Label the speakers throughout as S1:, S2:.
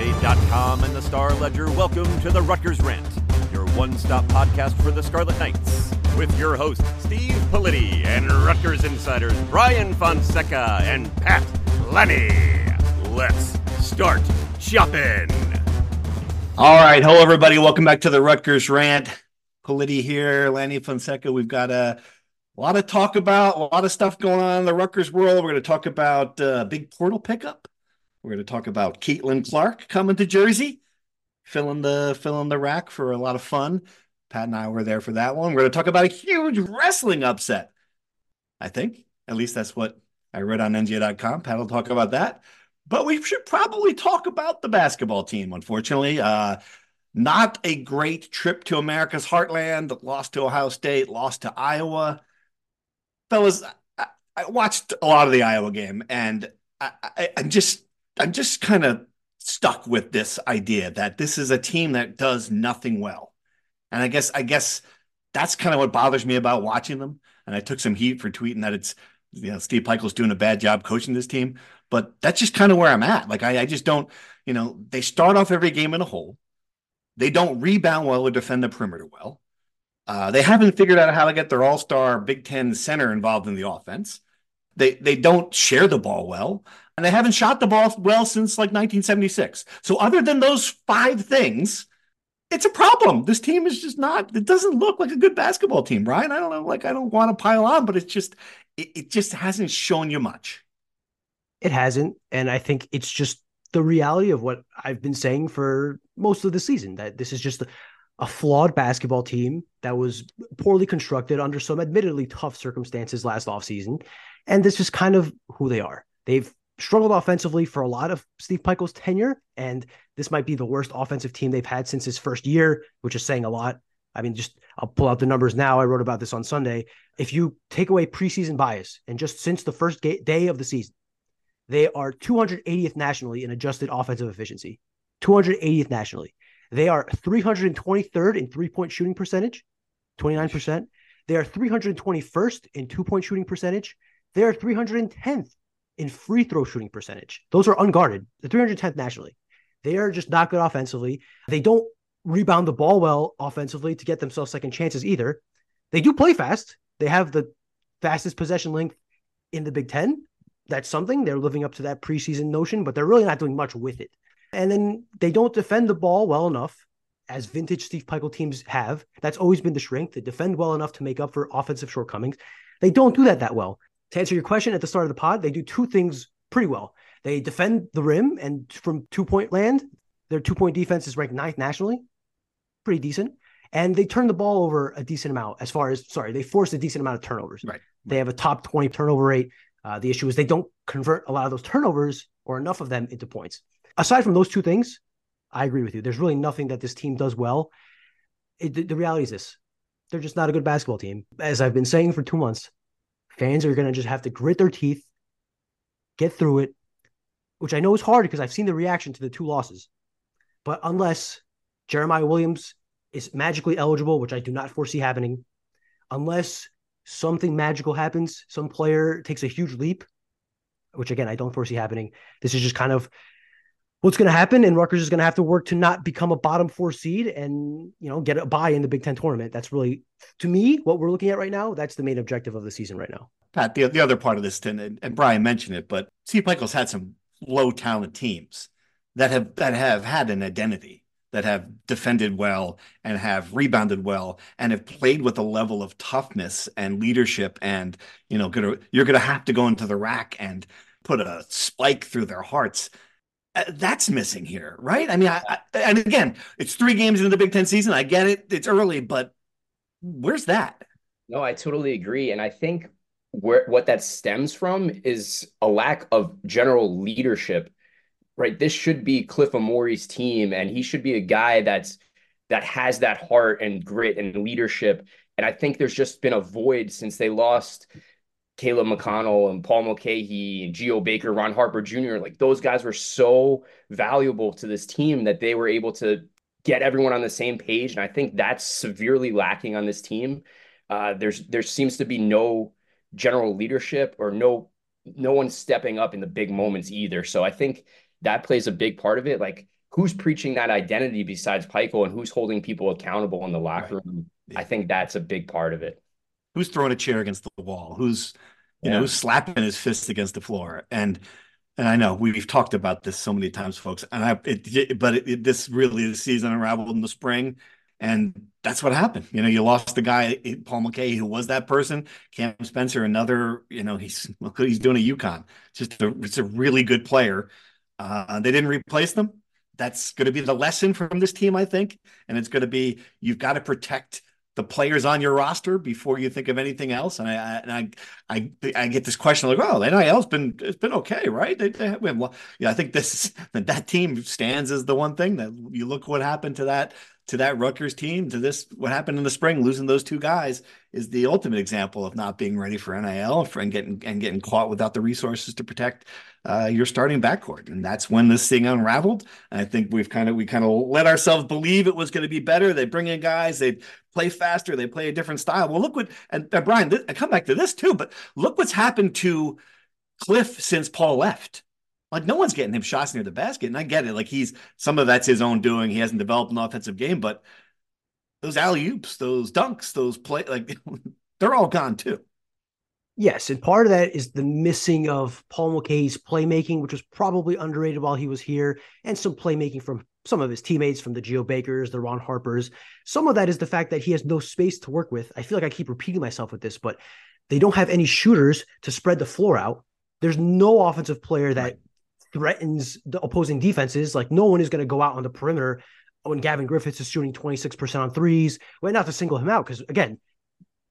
S1: From and the Star Ledger, welcome to the Rutgers Rant, your one stop podcast for the Scarlet Knights, with your hosts, Steve Politi and Rutgers insiders Brian Fonseca and Pat Lanni. Let's start shopping.
S2: All right. Hello, everybody. Welcome back to the Rutgers Rant. Politi here, Lanni Fonseca. We've got a, a lot of talk about, a lot of stuff going on in the Rutgers world. We're going to talk about uh, big portal pickup. We're going to talk about Caitlin Clark coming to Jersey, filling the filling the RAC for a lot of fun. Pat and I were there for that one. We're going to talk about a huge wrestling upset. I think at least that's what I read on NJ.com. Pat will talk about that. But we should probably talk about the basketball team, unfortunately. Uh, not a great trip to America's heartland. Lost to Ohio State, lost to Iowa. Fellas, I, I watched a lot of the Iowa game, and I, I, I'm just, I'm just kind of stuck with this idea that this is a team that does nothing well. And I guess, I guess that's kind of what bothers me about watching them. And I took some heat for tweeting that it's, you know, Steve Pikiell's doing a bad job coaching this team. But that's just kind of where I'm at. Like I, I just don't, you know, they start off every game in a hole. They don't rebound well or defend the perimeter well. Uh, they haven't figured out how to get their all-star Big Ten center involved in the offense. They they don't share the ball well, and they haven't shot the ball well since like 1976. So other than those five things, it's a problem. This team is just not. It doesn't look like a good basketball team, Brian. I don't know. Like I don't want to pile on, but it's just it, it just hasn't shown you much.
S3: It hasn't. And I think it's just the reality of what I've been saying for most of the season that this is just a, a flawed basketball team that was poorly constructed under some admittedly tough circumstances last offseason. And this is kind of who they are. They've struggled offensively for a lot of Steve Pikiell's tenure, and this might be the worst offensive team they've had since his first year, which is saying a lot. I mean, just I'll pull out the numbers now. I wrote about this on Sunday. If you take away preseason bias and just since the first day of the season, they are 280th nationally in adjusted offensive efficiency, 280th nationally. They are 323rd in three point shooting percentage, 29%. They are 321st in two point shooting percentage. They are 310th in free throw shooting percentage. Those are unguarded. The 310th nationally. They are just not good offensively. They don't rebound the ball well offensively to get themselves second chances either. They do play fast. They have the fastest possession length in the Big Ten that's something. They're living up to that preseason notion, but they're really not doing much with it. And then they don't defend the ball well enough, as vintage Steve Pikiell teams have. That's always been the strength. They defend well enough to make up for offensive shortcomings. They don't do that that well. To answer your question at the start of the pod, they do two things pretty well. They defend the rim, and from two point land, their two point defense is ranked ninth nationally, pretty decent. And they turn the ball over a decent amount as far as, sorry, they force a decent amount of turnovers.
S2: Right.
S3: They have a top 20 turnover rate. Uh, the issue is they don't convert a lot of those turnovers or enough of them into points. Aside from those two things, I agree with you. There's really nothing that this team does well. It, the, the reality is this they're just not a good basketball team. As I've been saying for two months, fans are going to just have to grit their teeth, get through it, which I know is hard because I've seen the reaction to the two losses. But unless Jeremiah Williams is magically eligible, which I do not foresee happening, unless something magical happens, some player takes a huge leap, which again I don't foresee happening. This is just kind of what's going to happen, and Rutgers is going to have to work to not become a bottom four seed and you know get a bye in the Big Ten tournament. That's really, to me, what we're looking at right now. That's the main objective of the season right now.
S2: Pat, the, the other part of this, and, and Brian mentioned it, but Steve Pikiell had some low talent teams that have that have had an identity. that have defended well and have rebounded well and have played with a level of toughness and leadership and you know gonna you're gonna have to go into the RAC and put a spike through their hearts Uh, that's missing here right? I mean I, I, and again it's three games into the big ten season. I get it. It's early but where's that?
S4: No i totally agree. And i think where what that stems from is a lack of general leadership right? This should be Cliff Omoruyi's team, and he should be a guy that's that has that heart and grit and leadership. And I think there's just been a void since they lost Caleb McConnell and Paul Mulcahy and Geo Baker, Ron Harper Jr. Like those guys were so valuable to this team that they were able to get everyone on the same page. And I think that's severely lacking on this team. Uh, there's there seems to be no general leadership or no no one stepping up in the big moments either. So I think that plays a big part of it. Like who's preaching that identity besides Pikiell and who's holding people accountable in the locker right. room? Yeah. I think that's a big part of it.
S2: Who's throwing a chair against the wall? Who's you yeah. know slapping his fist against the floor? And and I know we've talked about this so many times, folks. And I, it, but it, it, this really the season unraveled in the spring, and that's what happened. You know, you lost the guy Paul Mulcahy who was that person. Cam Spencer, another. You know, he's he's doing a UConn. Just a, it's a really good player uh, they didn't replace them. That's going to be the lesson from this team, I think. And it's going to be you've got to protect the players on your roster before you think of anything else. And I and I I, I get this question like, oh, NIL's been it's been okay, right? They, they have, well, yeah, I think this that team stands as the one thing that you look what happened to that to that Rutgers team, to this, what happened in the spring, losing those two guys is the ultimate example of not being ready for NIL and getting and getting caught without the resources to protect uh, your starting backcourt. And that's when this thing unraveled. And I think we've kind of we kind of let ourselves believe it was going to be better. They bring in guys, they play faster, they play a different style. Well, look what and uh, Brian, th- I come back to this too, but look what's happened to Cliff since Paul left. Like no one's getting him shots near the basket, and I get it. Like he's some of that's his own doing. He hasn't developed an offensive game, but those alley oops, those dunks, those play like they're all gone too.
S3: Yes, and part of that is the missing of Paul Mulcahy's playmaking, which was probably underrated while he was here, and some playmaking from some of his teammates, from the Geo Bakers, the Ron Harpers. Some of that is the fact that he has no space to work with. I feel like I keep repeating myself with this, but they don't have any shooters to spread the floor out. There's no offensive player that right threatens the opposing defenses. Like no one is going to go out on the perimeter when Gavin Griffiths is shooting 26% on threes. Well, not to single him out, because again,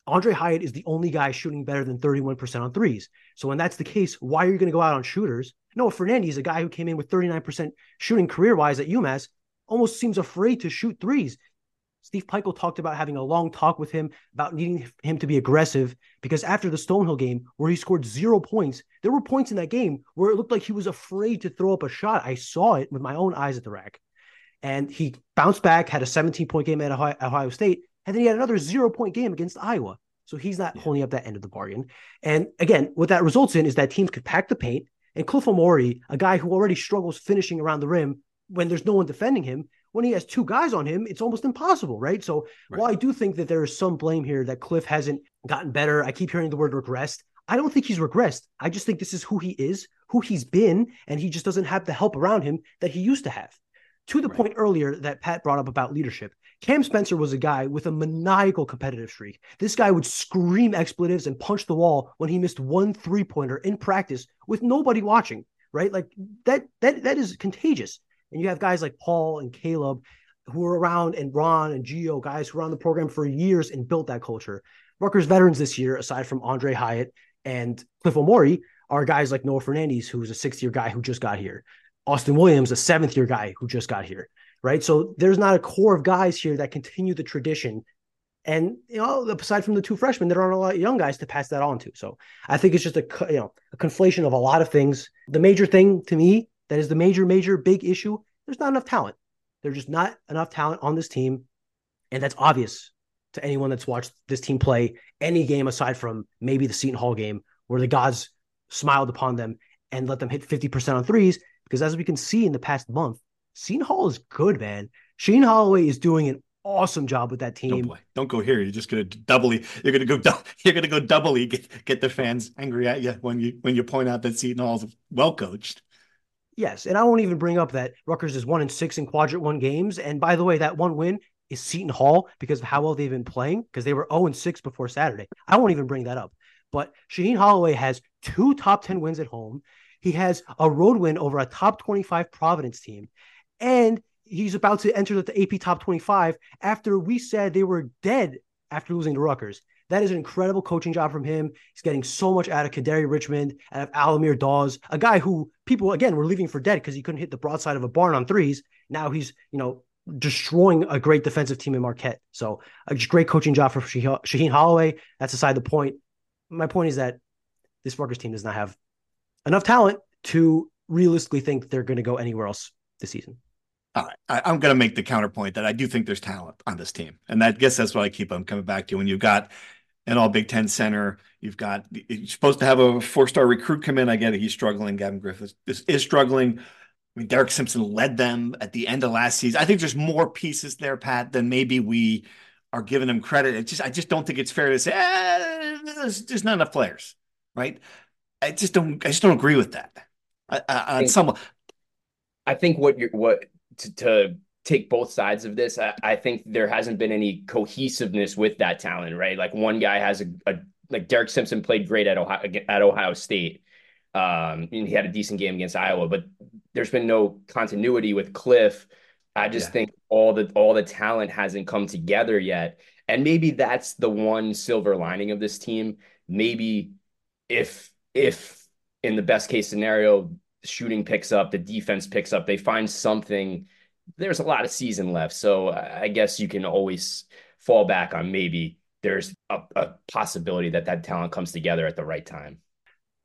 S3: Aundre Hyatt is the only guy shooting better than 31% on threes. So when that's the case, why are you going to go out on shooters? Noah Fernandes, a guy who came in with 39% shooting career wise at UMass, almost seems afraid to shoot threes. Steve Pikiell talked about having a long talk with him about needing him to be aggressive because after the Stonehill game, where he scored zero points, there were points in that game where it looked like he was afraid to throw up a shot. I saw it with my own eyes at the RAC. And he bounced back, had a 17 point game at Ohio State, and then he had another zero point game against Iowa. So he's not yeah. holding up that end of the bargain. And again, what that results in is that teams could pack the paint. And Cliff Omoruyi, a guy who already struggles finishing around the rim when there's no one defending him, when he has two guys on him, it's almost impossible, right? So right. while I do think that there is some blame here that Cliff hasn't gotten better, I keep hearing the word regressed. I don't think he's regressed. I just think this is who he is, who he's been, and he just doesn't have the help around him that he used to have. To the right. point earlier that Pat brought up about leadership, Cam Spencer was a guy with a maniacal competitive streak. This guy would scream expletives and punch the wall when he missed one three pointer in practice with nobody watching, right? Like that, that, that is contagious. And you have guys like Paul and Caleb who are around and Ron and Geo, guys who are on the program for years and built that culture. Rutgers veterans this year, aside from Aundre Hyatt and Cliff Omoruyi, are guys like Noah Fernandes, who's a sixth year guy who just got here. Austin Williams, a seventh year guy who just got here. Right. So there's not a core of guys here that continue the tradition. And you know, aside from the two freshmen, there aren't a lot of young guys to pass that on to. So I think it's just a you know a conflation of a lot of things. The major thing to me that is the major, major big issue. There's not enough talent. There's just not enough talent on this team. And that's obvious to anyone that's watched this team play any game aside from maybe the Seton Hall game where the gods smiled upon them and let them hit 50% on threes. Because as we can see in the past month, Seton Hall is good, man. Shaheen Holloway is doing an awesome job with that team.
S2: Don't, Don't go here. You're just gonna doubly. You're gonna go. You're gonna go doubly get, get the fans angry at you when you when you point out that Seton Hall's well coached.
S3: Yes, and I won't even bring up that Rutgers is one and six in quadrant one games. And by the way, that one win is Seton Hall because of how well they've been playing, because they were 0 and 6 before Saturday. I won't even bring that up. But Shaheen Holloway has two top 10 wins at home. He has a road win over a top 25 Providence team. And he's about to enter the AP top 25 after we said they were dead after losing to Rutgers. That is an incredible coaching job from him. He's getting so much out of Kadary Richmond, out of Al-Amir Dawes, a guy who people again were leaving for dead because he couldn't hit the broadside of a barn on threes. Now he's, you know, destroying a great defensive team in Marquette. So a great coaching job for Shaheen Holloway. That's aside the point. My point is that this Rutgers team does not have enough talent to realistically think they're going to go anywhere else this season.
S2: I, am going to make the counterpoint that I do think there's talent on this team. And I guess that's what I keep on coming back to. When you've got an all Big Ten center. You've got you're supposed to have a four star recruit come in. I get it. He's struggling. Gavin Griffiths is, is struggling. I mean, Derek Simpson led them at the end of last season. I think there's more pieces there, Pat, than maybe we are giving him credit. It just I just don't think it's fair to say eh, there's, there's not enough players, right? I just don't I just don't agree with that. I, I, on some,
S4: I think what you're what to, to take both sides of this. I, I, think there hasn't been any cohesiveness with that talent, right? Like one guy has a, a like Derek Simpson played great at Ohio at Ohio State. Um, and he had a decent game against Iowa, but there's been no continuity with Cliff. I just yeah. think all the all the talent hasn't come together yet. And maybe that's the one silver lining of this team. Maybe if if in the best case scenario, shooting picks up, the defense picks up, they find something there's a lot of season left. So I guess you can always fall back on maybe there's a, a, possibility that that talent comes together at the right time.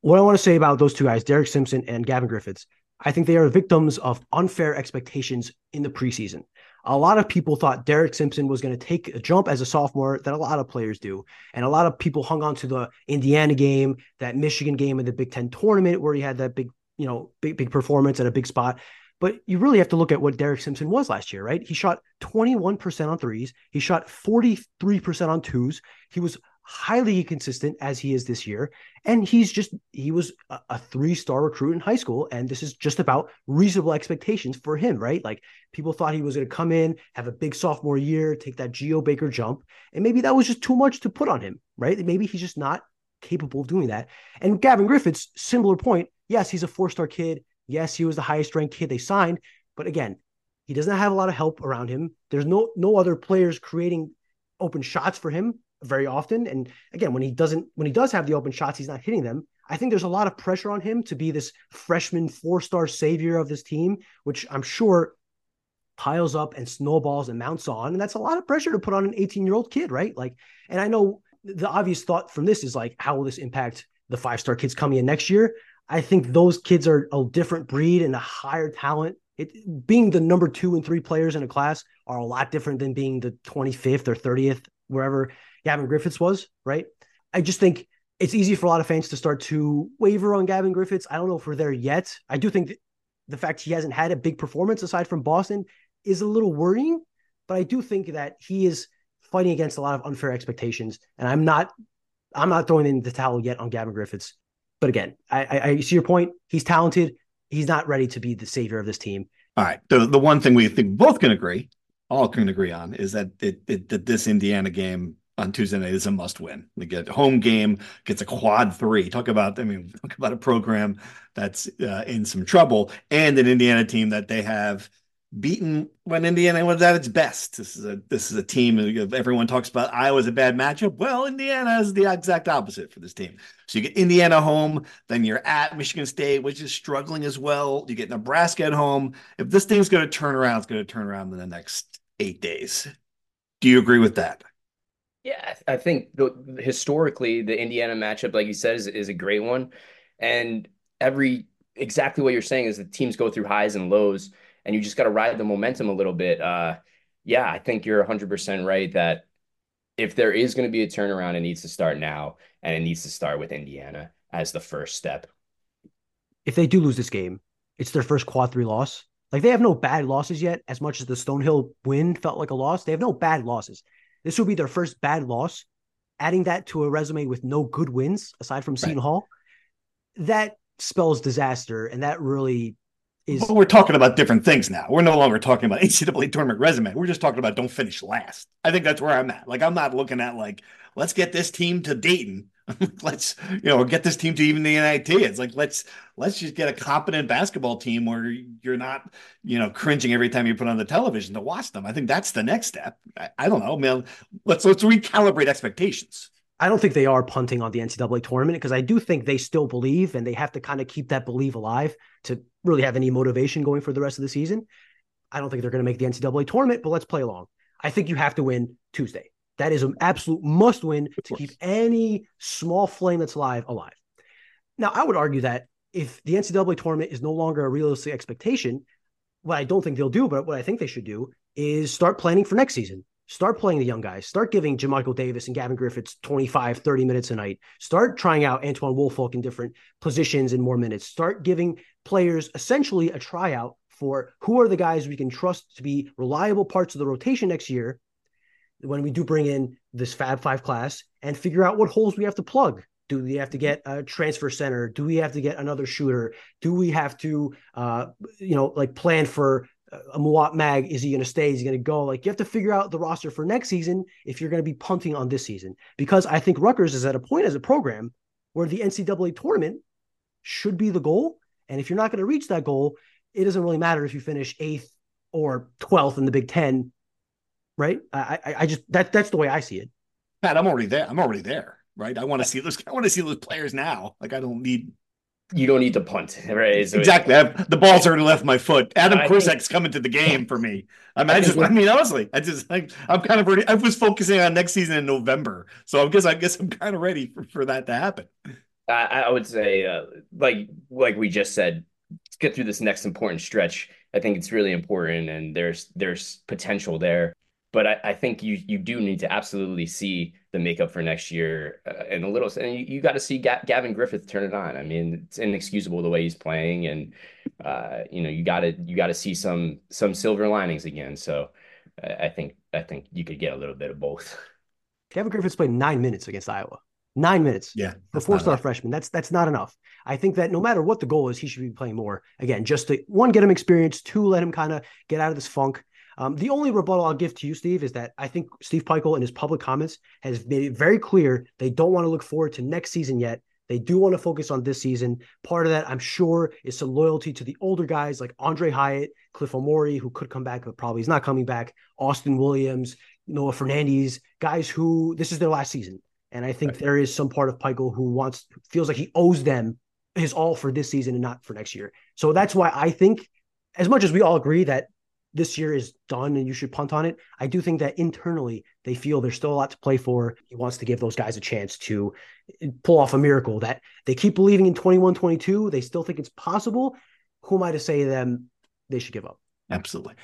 S3: What I want to say about those two guys, Derek Simpson and Gavin Griffiths, I think they are victims of unfair expectations in the preseason. A lot of people thought Derek Simpson was going to take a jump as a sophomore that a lot of players do. And a lot of people hung on to the Indiana game, that Michigan game in the Big Ten tournament where he had that big, you know, big, big performance at a big spot. But you really have to look at what Derek Simpson was last year, right? He shot 21% on threes. He shot 43% on twos. He was highly inconsistent as he is this year. And he's just, he was a, a three star recruit in high school. And this is just about reasonable expectations for him, right? Like people thought he was going to come in, have a big sophomore year, take that Geo Baker jump. And maybe that was just too much to put on him, right? Maybe he's just not capable of doing that. And Gavin Griffiths, similar point. Yes, he's a four star kid. Yes, he was the highest ranked kid they signed, but again, he doesn't have a lot of help around him. There's no no other players creating open shots for him very often. And again, when he doesn't when he does have the open shots, he's not hitting them. I think there's a lot of pressure on him to be this freshman four-star savior of this team, which I'm sure piles up and snowballs and mounts on. And that's a lot of pressure to put on an 18-year-old kid, right? Like, and I know the obvious thought from this is like, how will this impact the five-star kids coming in next year? I think those kids are a different breed and a higher talent. It, being the number two and three players in a class are a lot different than being the 25th or 30th, wherever Gavin Griffiths was, right? I just think it's easy for a lot of fans to start to waver on Gavin Griffiths. I don't know if we're there yet. I do think the fact he hasn't had a big performance aside from Boston is a little worrying, but I do think that he is fighting against a lot of unfair expectations. And I'm not I'm not throwing in the towel yet on Gavin Griffiths. But again, I, I, I see your point. He's talented. He's not ready to be the savior of this team.
S2: All right. The the one thing we think both can agree, all can agree on, is that it, it that this Indiana game on Tuesday night is a must win. They get home game, gets a quad three. Talk about, I mean, talk about a program that's uh, in some trouble and an Indiana team that they have beaten when Indiana was at its best. This is a this is a team everyone talks about Iowa's a bad matchup. Well, Indiana is the exact opposite for this team. So you get Indiana home, then you're at Michigan State, which is struggling as well. You get Nebraska at home. If this thing's going to turn around, it's going to turn around in the next eight days. Do you agree with that?
S4: Yeah, I think the, historically the Indiana matchup, like you said, is, is a great one, and every exactly what you're saying is the teams go through highs and lows and you just got to ride the momentum a little bit. Uh, yeah, I think you're 100% right that if there is going to be a turnaround, it needs to start now, and it needs to start with Indiana as the first step.
S3: If they do lose this game, it's their first quad three loss. Like they have no bad losses yet, as much as the Stonehill win felt like a loss. They have no bad losses. This will be their first bad loss. Adding that to a resume with no good wins aside from Seton right. Hall, that spells disaster, and that really is
S2: But we're talking about different things now. We're no longer talking about NCAA tournament resume. We're just talking about don't finish last. I think that's where I'm at. Like I'm not looking at like let's get this team to Dayton. let's you know get this team to even the NIT. It's like let's let's just get a competent basketball team where you're not you know cringing every time you put on the television to watch them. I think that's the next step. I, I don't know, man. Let's let's recalibrate expectations.
S3: I don't think they are punting on the NCAA tournament because I do think they still believe and they have to kind of keep that belief alive to really have any motivation going for the rest of the season. I don't think they're going to make the NCAA tournament, but let's play along. I think you have to win Tuesday. That is an absolute must win to keep any small flame that's alive alive. Now, I would argue that if the NCAA tournament is no longer a realistic expectation, what I don't think they'll do, but what I think they should do is start planning for next season. Start playing the young guys. Start giving Jamichael Davis and Gavin Griffiths 25, 30 minutes a night. Start trying out Antwone Woolfolk in different positions and more minutes. Start giving players essentially a tryout for who are the guys we can trust to be reliable parts of the rotation next year when we do bring in this Fab Five class and figure out what holes we have to plug. Do we have to get a transfer center? Do we have to get another shooter? Do we have to, uh, you know, like plan for a Mawot Mag? Is he going to stay? Is he going to go? Like you have to figure out the roster for next season if you're going to be punting on this season. Because I think Rutgers is at a point as a program where the NCAA tournament should be the goal. And if you're not going to reach that goal, it doesn't really matter if you finish eighth or 12th in the Big Ten right? I, I, I just that that's the way I see it.
S2: Pat, I'm already there. I'm already there, right? I want to see those. I want to see those players now. Like I don't need.
S4: You don't need to punt, right?
S2: So exactly. The ball's already left my foot. Adam Korsak's coming to the game for me. I mean, I, I just, I mean, honestly, I just, I, am kind of ready. I was focusing on next season in November, so I guess, I guess I'm kind of ready for, for that to happen.
S4: I, I would say, uh, like, like we just said, let's get through this next important stretch. I think it's really important, and there's there's potential there but I, I, think you you do need to absolutely see the makeup for next year uh, and a little and you, you got to see Ga- Gavin Griffith turn it on. I mean, it's inexcusable the way he's playing, and uh, you know you got to you got to see some some silver linings again. So I think I think you could get a little bit of both.
S3: Gavin Griffith's played nine minutes against Iowa. Nine minutes.
S2: Yeah.
S3: For four star freshman. That's that's not enough. I think that no matter what the goal is, he should be playing more. Again, just to one, get him experience, two, let him kind of get out of this funk. Um, the only rebuttal I'll give to you, Steve, is that I think Steve Pikiell in his public comments has made it very clear they don't want to look forward to next season yet. They do want to focus on this season. Part of that, I'm sure, is some loyalty to the older guys like Aundre Hyatt, Cliff Omoruyi, who could come back, but probably is not coming back, Austin Williams, Noah Fernandes, guys who this is their last season. And I think right. there is some part of Pikiell who wants, feels like he owes them his all for this season and not for next year. So that's why I think, as much as we all agree that this year is done and you should punt on it. I do think that internally they feel there's still a lot to play for. He wants to give those guys a chance to pull off a miracle that they keep believing in 21 22. They still think it's possible. Who am I to say to them they should give up?
S2: Absolutely.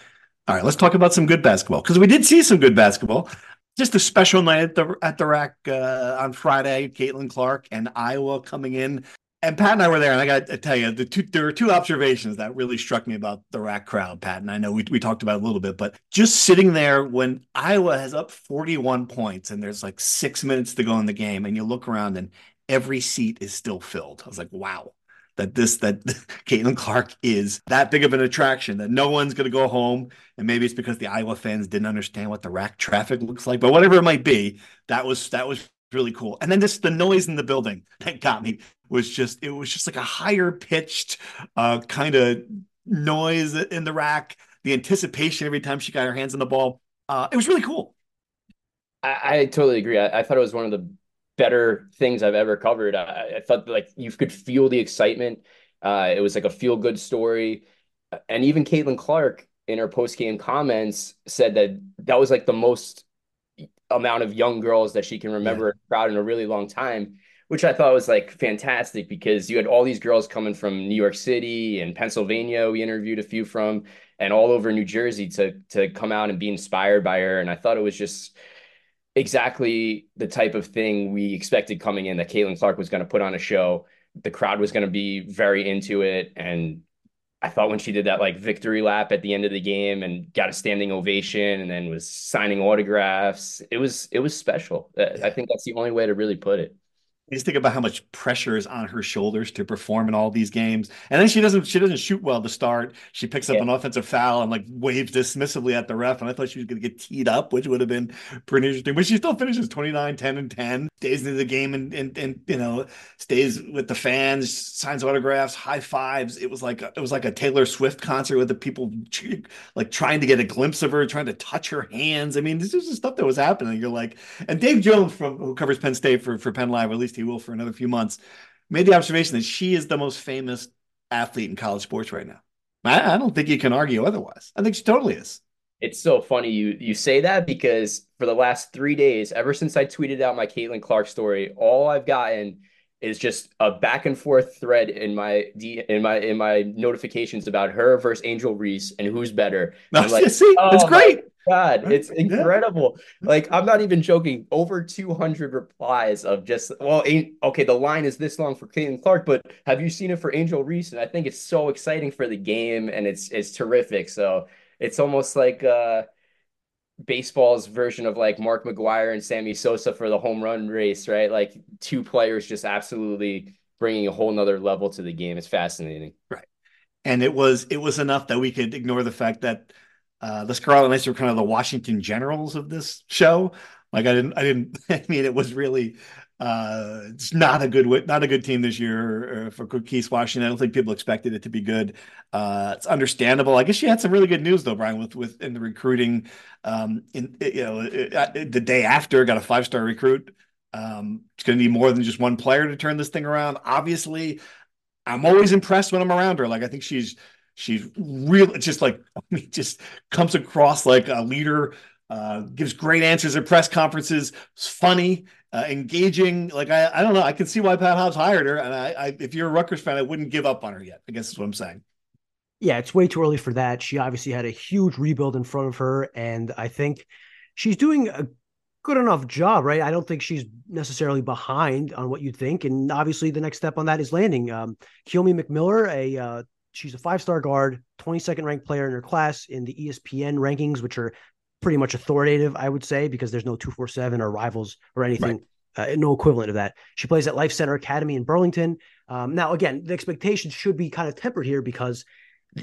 S2: All right, let's talk about some good basketball because we did see some good basketball. Just a special night at the at the RAC uh, on Friday. Caitlin Clark and Iowa coming in and Pat and I were there, and I got to tell you, the two there were two observations that really struck me about the RAC crowd, Pat. And I know we we talked about a little bit, but just sitting there when Iowa has up 41 points and there's like six minutes to go in the game, and you look around and every seat is still filled. I was like, wow, that this that Caitlin Clark is that big of an attraction that no one's going to go home. And maybe it's because the Iowa fans didn't understand what the RAC traffic looks like, but whatever it might be, that was that was really cool. And then just the noise in the building that got me was just it was just like a higher pitched uh, kind of noise in the RAC. The anticipation every time she got her hands on the ball. Uh, it was really cool.
S4: I, I totally agree. I, I, thought it was one of the better things I've ever covered. I, I thought like you could feel the excitement. Uh, it was like a feel good story. And even Caitlin Clark in her post game comments said that that was like the most amount of young girls that she can remember yeah. crowd in a really long time, which I thought was like fantastic because you had all these girls coming from New York City and Pennsylvania. We interviewed a few from and all over New Jersey to to come out and be inspired by her. And I thought it was just exactly the type of thing we expected coming in that Caitlin Clark was going to put on a show. The crowd was going to be very into it and I thought when she did that like victory lap at the end of the game and got a standing ovation and then was signing autographs, it was it was special. Uh, I think that's the only way to really put it.
S2: You just think about how much pressure is on her shoulders to perform in all these games, and then she doesn't she doesn't shoot well to start. She picks up yeah. an offensive foul and like waves dismissively at the ref, and I thought she was going to get teed up, which would have been pretty interesting. But she still finishes 29, 10, and 10, stays into the game, and and and you know stays with the fans, signs autographs, high fives. It was like a, it was like a Taylor Swift concert with the people like trying to get a glimpse of her, trying to touch her hands. I mean, this is the stuff that was happening. You're like, and Dave Jones from who covers Penn State for for Penn Live, at least he will for another few months, made the observation that she is the most famous athlete in college sports right now. I, I don't think you can argue otherwise. I think she totally is.
S4: It's so funny you you say that because for the last three days, ever since I tweeted out my Caitlin Clark story, all I've gotten is just a back and forth thread in my D, in my in my notifications about her versus Angel Reese and who's better.
S2: No, like, see, oh, it's great.
S4: God, it's incredible. Like I'm not even joking. Over 200 replies of just well, okay, the line is this long for Caitlin Clark, but have you seen it for Angel Reese? And I think it's so exciting for the game, and it's it's terrific. So it's almost like uh, baseball's version of like Mark McGwire and Sammy Sosa for the home run race, right? Like two players just absolutely bringing a whole nother level to the game. It's fascinating,
S2: right? And it was it was enough that we could ignore the fact that uh, the Scarlet Knights were kind of the Washington Generals of this show. Like I didn't, I didn't. I mean, it was really, uh, it's not a good, not a good team this year uh, for Coquese Washington. I don't think people expected it to be good. Uh, it's understandable. I guess she had some really good news though, Brian, with with in the recruiting. Um, in you know, uh, the day after, got a five star recruit. Um, it's going to need more than just one player to turn this thing around. Obviously, I'm always impressed when I'm around her. Like I think she's She's really just like just comes across like a leader. Uh, gives great answers at press conferences. It's funny, uh, engaging. Like I, I don't know. I can see why Pat Hobbs hired her, and I, I, if you're a Rutgers fan, I wouldn't give up on her yet. I guess is what I'm saying.
S3: Yeah, it's way too early for that. She obviously had a huge rebuild in front of her, and I think she's doing a good enough job, right? I don't think she's necessarily behind on what you think, and obviously the next step on that is landing. Um, Kiyomi McMiller, a uh, she's a five star guard, 22nd ranked player in her class in the ESPN rankings, which are pretty much authoritative, I would say, because there's no 247 or rivals or anything, right. uh, no equivalent of that. She plays at Life Center Academy in Burlington. Um, now, again, the expectations should be kind of tempered here because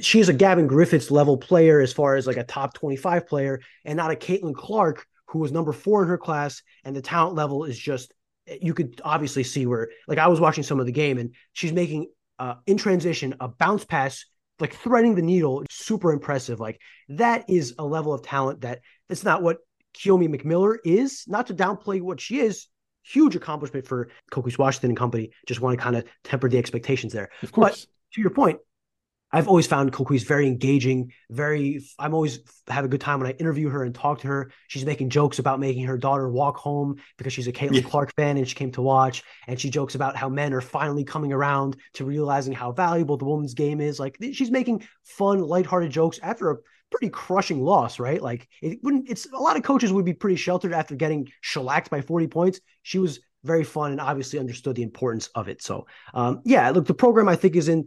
S3: she is a Gavin Griffiths level player as far as like a top 25 player and not a Caitlin Clark, who was number four in her class. And the talent level is just, you could obviously see where, like, I was watching some of the game and she's making uh, in transition, a bounce pass, like threading the needle, super impressive. Like that is a level of talent that that's not what Kiyomi McMiller is. Not to downplay what she is, huge accomplishment for Coquese Washington and company. Just want to kind of temper the expectations there.
S2: Of course. But
S3: to your point, I've always found Coquese very engaging. Very, I'm always have a good time when I interview her and talk to her. She's making jokes about making her daughter walk home because she's a Caitlin yeah. Clark fan and she came to watch. And she jokes about how men are finally coming around to realizing how valuable the women's game is. Like she's making fun, lighthearted jokes after a pretty crushing loss, right? Like it wouldn't. It's a lot of coaches would be pretty sheltered after getting shellacked by 40 points. She was very fun and obviously understood the importance of it. So, um, yeah, look, the program I think is in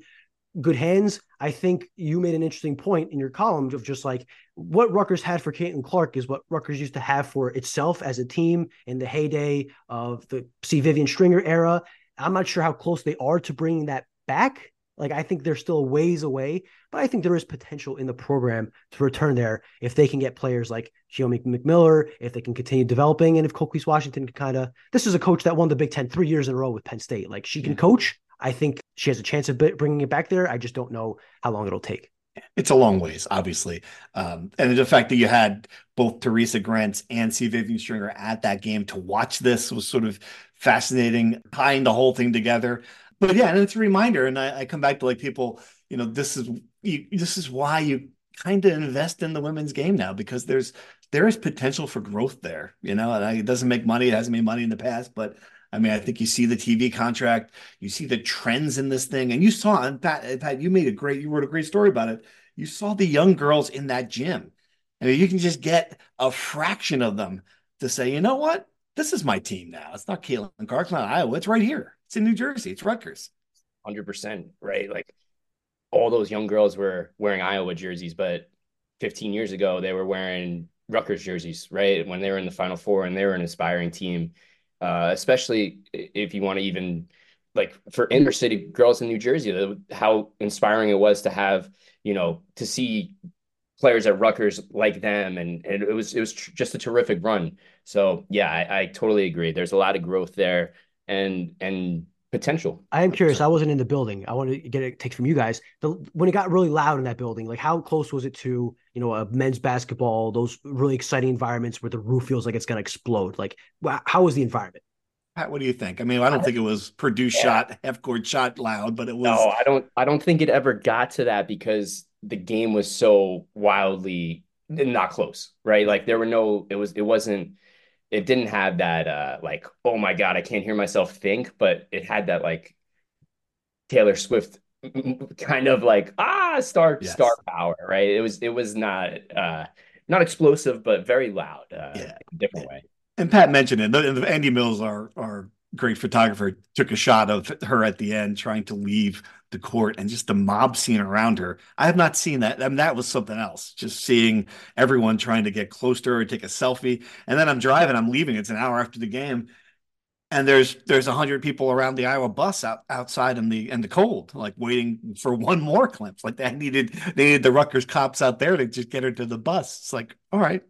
S3: good hands. I think you made an interesting point in your column of just like what Rutgers had for Caitlin Clark is what Rutgers used to have for itself as a team in the heyday of the C. Vivian Stringer era. I'm not sure how close they are to bringing that back. Like I think they're still a ways away, but I think there is potential in the program to return there if they can get players like Kiyomi McMiller, if they can continue developing, and if Coquese Washington can kind of. This is a coach that won the Big Ten three years in a row with Penn State. Like she can coach. I think she has a chance of bringing it back there. I just don't know how long it'll take.
S2: It's a long ways, obviously. Um, and the fact that you had both Teresa Grant and C. Vivian Stringer at that game to watch this was sort of fascinating, tying the whole thing together. But yeah, and it's a reminder. And I, I come back to like people, you know, this is you, this is why you kind of invest in the women's game now because there's there is potential for growth there. You know, and it doesn't make money; it hasn't made money in the past, but I mean, I think you see the TV contract, you see the trends in this thing, and you saw, and Pat, Pat, you made a great, you wrote a great story about it. You saw the young girls in that gym. I mean, you can just get a fraction of them to say, you know what, this is my team now. It's not Caitlin Clark, it's not Iowa. It's right here. It's in New Jersey. It's Rutgers.
S4: Hundred percent, right? Like all those young girls were wearing Iowa jerseys, but 15 years ago they were wearing Rutgers jerseys, right? When they were in the Final Four and they were an aspiring team uh, especially if you want to even like for inner city girls in New Jersey, how inspiring it was to have, you know, to see players at Rutgers like them, and, and it was it was tr- just a terrific run. So yeah, I, I totally agree. There's a lot of growth there, and and potential.
S3: I am curious. I wasn't in the building. I want to get a take from you guys. The, when it got really loud in that building, like how close was it to you know a men's basketball, those really exciting environments where the roof feels like it's going to explode? Like how was the environment?
S2: Pat, what do you think? I mean, I don't think it was Purdue yeah. shot, half court shot loud, but it was.
S4: No, I don't. I don't think it ever got to that because the game was so wildly mm-hmm. not close, right? Like there were no. It was. It wasn't. It didn't have that. uh Like, oh my god, I can't hear myself think, but it had that like Taylor Swift kind of like ah star yes. star power, right? It was. It was not. uh not explosive, but very loud. Uh, yeah, different way
S2: and Pat mentioned it. Andy Mills, our our great photographer, took a shot of her at the end trying to leave the court and just the mob scene around her. I have not seen that. I mean, that was something else. Just seeing everyone trying to get close to her, take a selfie, and then I'm driving. I'm leaving. It's an hour after the game, and there's there's a hundred people around the Iowa bus out, outside in the in the cold, like waiting for one more glimpse. Like they needed they needed the Rutgers cops out there to just get her to the bus. It's like, all right,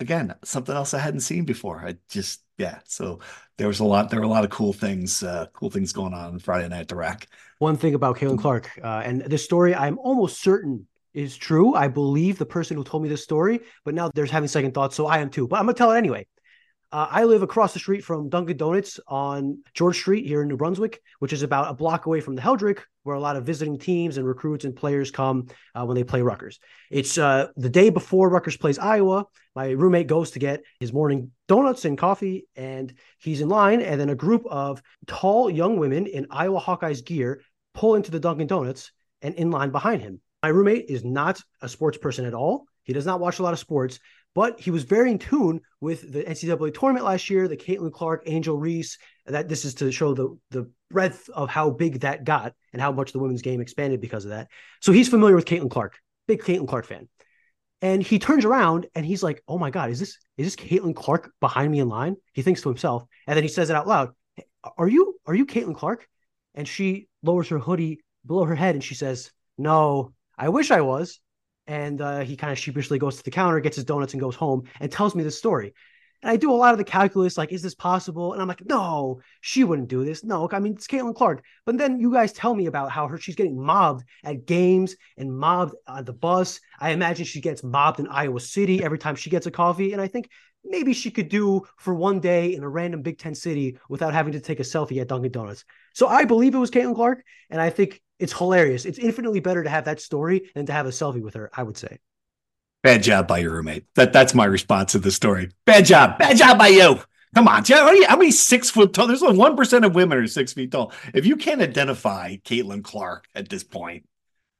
S2: again something else I hadn't seen before. I just yeah. So there was a lot. There were a lot of cool things, uh, cool things going on Friday night at the RAC.
S3: One thing about Caitlin Clark uh, and this story, I'm almost certain is true. I believe the person who told me this story, but now there's having second thoughts, so I am too. But I'm gonna tell it anyway. Uh, I live across the street from Dunkin' Donuts on George Street here in New Brunswick, which is about a block away from the Heldrich, where a lot of visiting teams and recruits and players come uh, when they play Rutgers. It's uh, the day before Rutgers plays Iowa. My roommate goes to get his morning donuts and coffee, and he's in line. And then a group of tall young women in Iowa Hawkeyes gear pull into the Dunkin' Donuts and in line behind him. My roommate is not a sports person at all. He does not watch a lot of sports, but he was very in tune with the NCAA tournament last year, the Caitlin Clark, Angel Reese. That this is to show the the breadth of how big that got and how much the women's game expanded because of that. So he's familiar with Caitlin Clark, big Caitlin Clark fan. And he turns around and he's like, "Oh my God, is this is this Caitlin Clark behind me in line?" He thinks to himself, and then he says it out loud, "Are you are you Caitlin Clark?" And she lowers her hoodie below her head and she says, "No, I wish I was." And uh, he kind of sheepishly goes to the counter, gets his donuts, and goes home and tells me this story. And I do a lot of the calculus, like, is this possible? And I'm like, no, she wouldn't do this. No, I mean, it's Caitlin Clark. But then you guys tell me about how her she's getting mobbed at games and mobbed on the bus. I imagine she gets mobbed in Iowa City every time she gets a coffee. And I think maybe she could do for one day in a random Big Ten city without having to take a selfie at Dunkin' Donuts. So I believe it was Caitlin Clark. And I think it's hilarious. It's infinitely better to have that story than to have a selfie with her, I would say.
S2: Bad job by your roommate. That that's my response to the story. Bad job. Bad job by you. Come on, many, how many six foot tall? There's only one percent of women are six feet tall. If you can't identify Caitlin Clark at this point,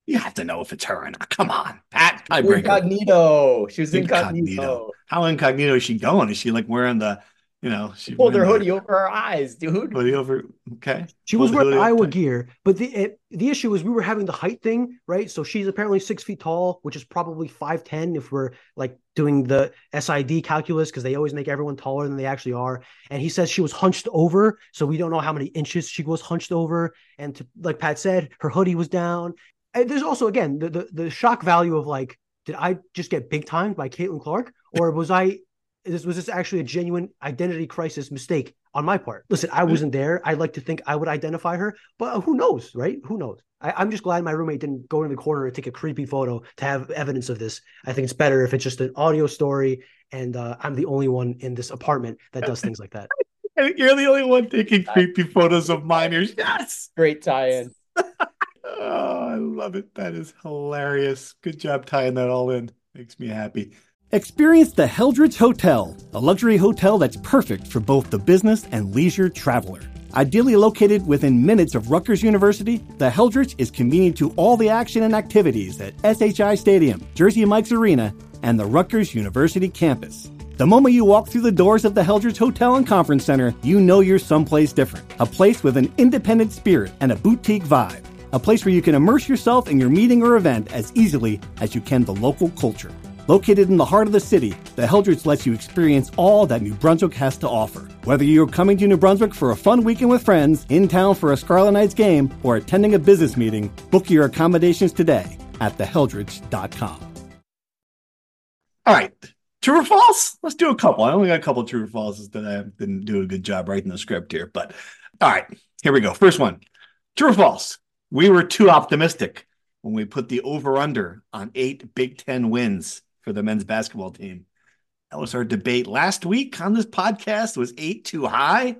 S2: you have to know if it's her or not. Come on, Pat.
S4: Incognito. She was incognito. incognito.
S2: How incognito is she going? Is she like wearing the you know, she
S4: pulled her hoodie over her eyes, dude.
S2: Hoodie over. Okay.
S3: She was wearing Iowa gear, but the it, the issue was we were having the height thing, right? So she's apparently six feet tall, which is probably five ten if we're like doing the SID calculus because they always make everyone taller than they actually are. And he says she was hunched over, so we don't know how many inches she was hunched over. And to, like Pat said, her hoodie was down. And there's also again the, the the shock value of like, did I just get big timed by Caitlin Clark, or was I this was this actually a genuine identity crisis mistake on my part. Listen, I wasn't there. I'd like to think I would identify her, but who knows, right? Who knows? I, am just glad my roommate didn't go in the corner and take a creepy photo to have evidence of this. I think it's better if it's just an audio story and uh, I'm the only one in this apartment that does things like that.
S2: You're the only one taking creepy photos of minors. Yes.
S4: Great tie-in.
S2: oh, I love it. That is hilarious. Good job tying that all in. Makes me happy.
S5: Experience the Heldrich Hotel, a luxury hotel that's perfect for both the business and leisure traveler. Ideally located within minutes of Rutgers University, the Heldrich is convenient to all the action and activities at SHI Stadium, Jersey Mike's Arena, and the Rutgers University campus. The moment you walk through the doors of the Heldrich Hotel and Conference Center, you know you're someplace different. A place with an independent spirit and a boutique vibe. A place where you can immerse yourself in your meeting or event as easily as you can the local culture. Located in the heart of the city, the Heldrich lets you experience all that New Brunswick has to offer. Whether you're coming to New Brunswick for a fun weekend with friends, in town for a Scarlet Knights game, or attending a business meeting, book your accommodations today at theheldrich.com.
S2: All right. True or false? Let's do a couple. I only got a couple true or falses that I didn't do a good job writing the script here. But all right, here we go. First one. True or false? We were too optimistic when we put the over under on eight Big Ten wins for the men's basketball team. That was our debate last week on this podcast. Was eight too high?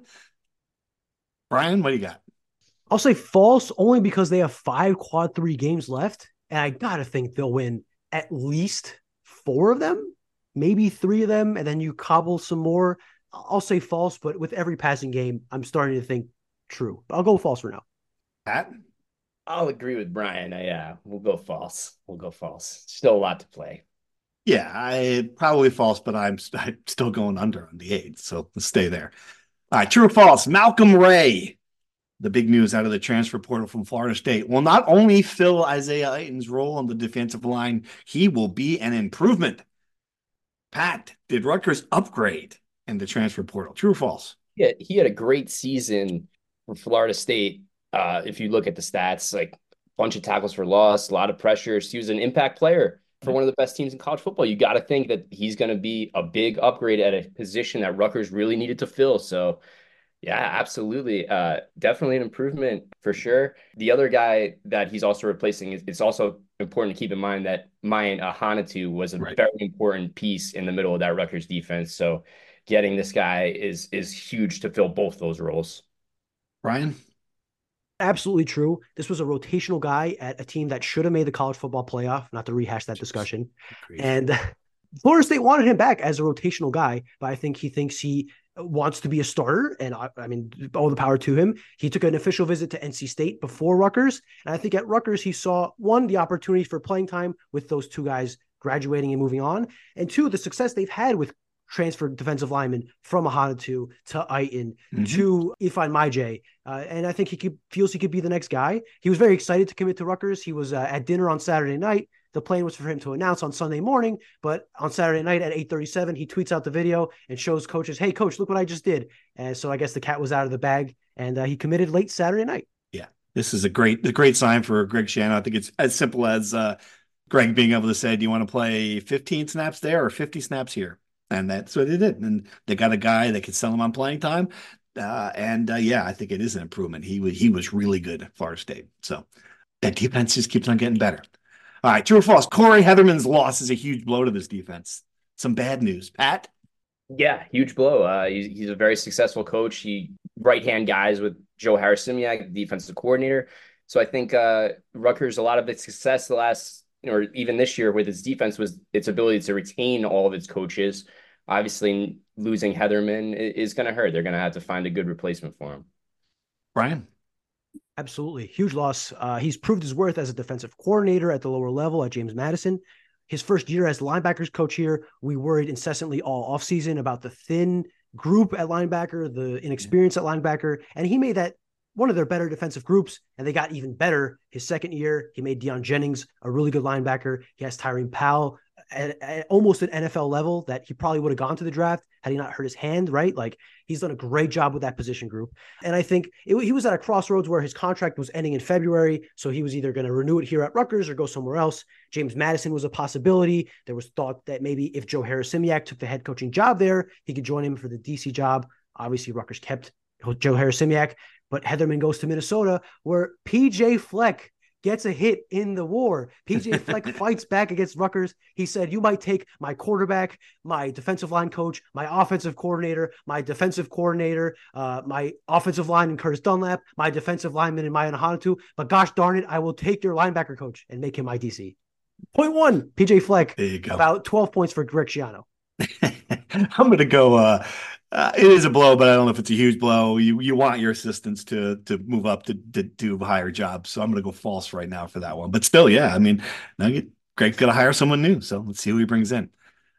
S2: Brian, what do you got?
S3: I'll say false only because they have five quad three games left. And I got to think they'll win at least four of them, maybe three of them. And then you cobble some more. I'll say false, but with every passing game, I'm starting to think true. But I'll go false for now.
S2: Pat?
S4: I'll agree with Brian. Yeah, uh, we'll go false. We'll go false. Still a lot to play.
S2: Yeah, I probably false, but I'm, I'm still going under on the eight. So let's stay there. All right, true or false? Malcolm Ray, the big news out of the transfer portal from Florida State, will not only fill Isaiah Iton's role on the defensive line, he will be an improvement. Pat, did Rutgers upgrade in the transfer portal? True or false?
S4: Yeah, he had a great season for Florida State. Uh, if you look at the stats, like a bunch of tackles for loss, a lot of pressures. He was an impact player for one of the best teams in college football. You got to think that he's going to be a big upgrade at a position that Rutgers really needed to fill. So, yeah, absolutely. Uh, definitely an improvement for sure. The other guy that he's also replacing is it's also important to keep in mind that Mayan Ahanotu was a right. very important piece in the middle of that Rutgers defense. So getting this guy is is huge to fill both those roles.
S2: Ryan?
S3: Absolutely true. This was a rotational guy at a team that should have made the college football playoff, not to rehash that discussion. And Florida State wanted him back as a rotational guy, but I think he thinks he wants to be a starter. And I, I, mean, all the power to him. He took an official visit to NC State before Rutgers. And I think at Rutgers, he saw one, the opportunity for playing time with those two guys graduating and moving on. And two, the success they've had with transferred defensive lineman from Ahanotu to Iton mm-hmm. to Ifan Maijeh. Uh, and I think he could, feels he could be the next guy. He was very excited to commit to Rutgers. He was uh, at dinner on Saturday night. The plan was for him to announce on Sunday morning, but on Saturday night at 8:37, he tweets out the video and shows coaches, "Hey, coach, look what I just did." And so I guess the cat was out of the bag, and uh, he committed late Saturday night.
S2: Yeah, this is a great, a great sign for Greg Schiano. I think it's as simple as uh, Greg being able to say, "Do you want to play 15 snaps there or 50 snaps here?" And that's what they did. And they got a guy that could sell him on playing time. Uh, and uh, yeah, I think it is an improvement. He was he was really good at Florida State. So that defense just keeps on getting better. All right, true or false? Corey Hetherman's loss is a huge blow to this defense. Some bad news, Pat.
S4: Yeah, huge blow. Uh, he's, he's a very successful coach. He right hand guys with Joe Harasymiak, defensive coordinator. So I think uh, Rutgers, a lot of its success the last, or even this year with its defense was its ability to retain all of its coaches obviously losing Hetherman is going to hurt. They're going to have to find a good replacement for him.
S2: Brian.
S3: Absolutely. Huge loss. Uh, he's proved his worth as a defensive coordinator at the lower level at James Madison. His first year as linebackers coach here, we worried incessantly all offseason about the thin group at linebacker, the inexperience at linebacker. And he made that one of their better defensive groups, and they got even better his second year. He made Deion Jennings a really good linebacker. He has Tyreem Powell, at, at almost an NFL level that he probably would have gone to the draft had he not hurt his hand, right? Like he's done a great job with that position group. And I think it, he was at a crossroads where his contract was ending in February. So he was either going to renew it here at Rutgers or go somewhere else. James Madison was a possibility. There was thought that maybe if Joe Harasymiak took the head coaching job there, he could join him for the DC job. Obviously, Rutgers kept Joe Harasymiak, but Hetherman goes to Minnesota where PJ Fleck gets a hit in the war. PJ Fleck fights back against Rutgers. He said, You might take my quarterback, my defensive line coach, my offensive coordinator, my defensive coordinator, uh, my offensive line and Curtis Dunlap, my defensive lineman in Mayan Ahanotu, but gosh darn it, I will take your linebacker coach and make him my DC. Point one, PJ Fleck.
S2: There you go.
S3: About 12 points for Greg Schiano.
S2: I'm going to go uh, uh, it is a blow, but I don't know if it's a huge blow. You you want your assistants to to move up to, to do higher jobs, so I'm going to go false right now for that one. But still, yeah, I mean, now get, Greg's got to hire someone new, so let's see who he brings in.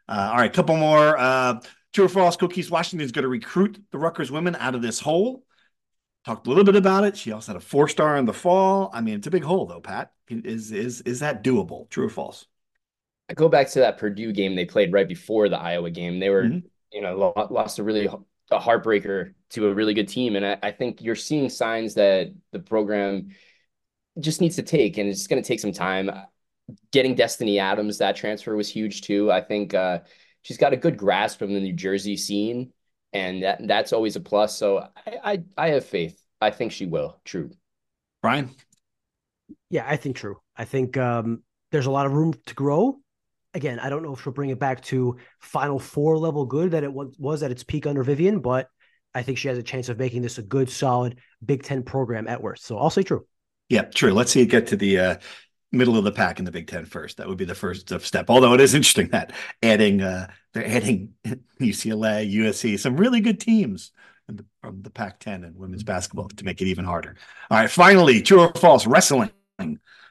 S2: Uh, all right, couple more. Uh, true or false? Coquese Washington is going to recruit the Rutgers women out of this hole. Talked a little bit about it. She also had a four star in the fall. I mean, it's a big hole, though. Pat, is is is that doable? True or false?
S4: I go back to that Purdue game they played right before the Iowa game. They were, mm-hmm. You know, lost a really a heartbreaker to a really good team, and I, I think you're seeing signs that the program just needs to take, and it's going to take some time. Getting Destiny Adams, that transfer was huge too. I think uh, she's got a good grasp of the New Jersey scene, and that that's always a plus. So I, I, I have faith. I think she will. True.
S2: Brian.
S3: Yeah, I think true. I think um, there's a lot of room to grow. Again, I don't know if she'll bring it back to Final Four level good that it was at its peak under Vivian, but I think she has a chance of making this a good, solid Big Ten program at worst. So I'll say true.
S2: Yeah, true. Let's see it get to the uh, middle of the pack in the Big Ten first. That would be the first step. Although it is interesting that adding uh, they're adding UCLA, USC, some really good teams the, from the Pac-10 and women's basketball to make it even harder. All right, finally, true or false? Wrestling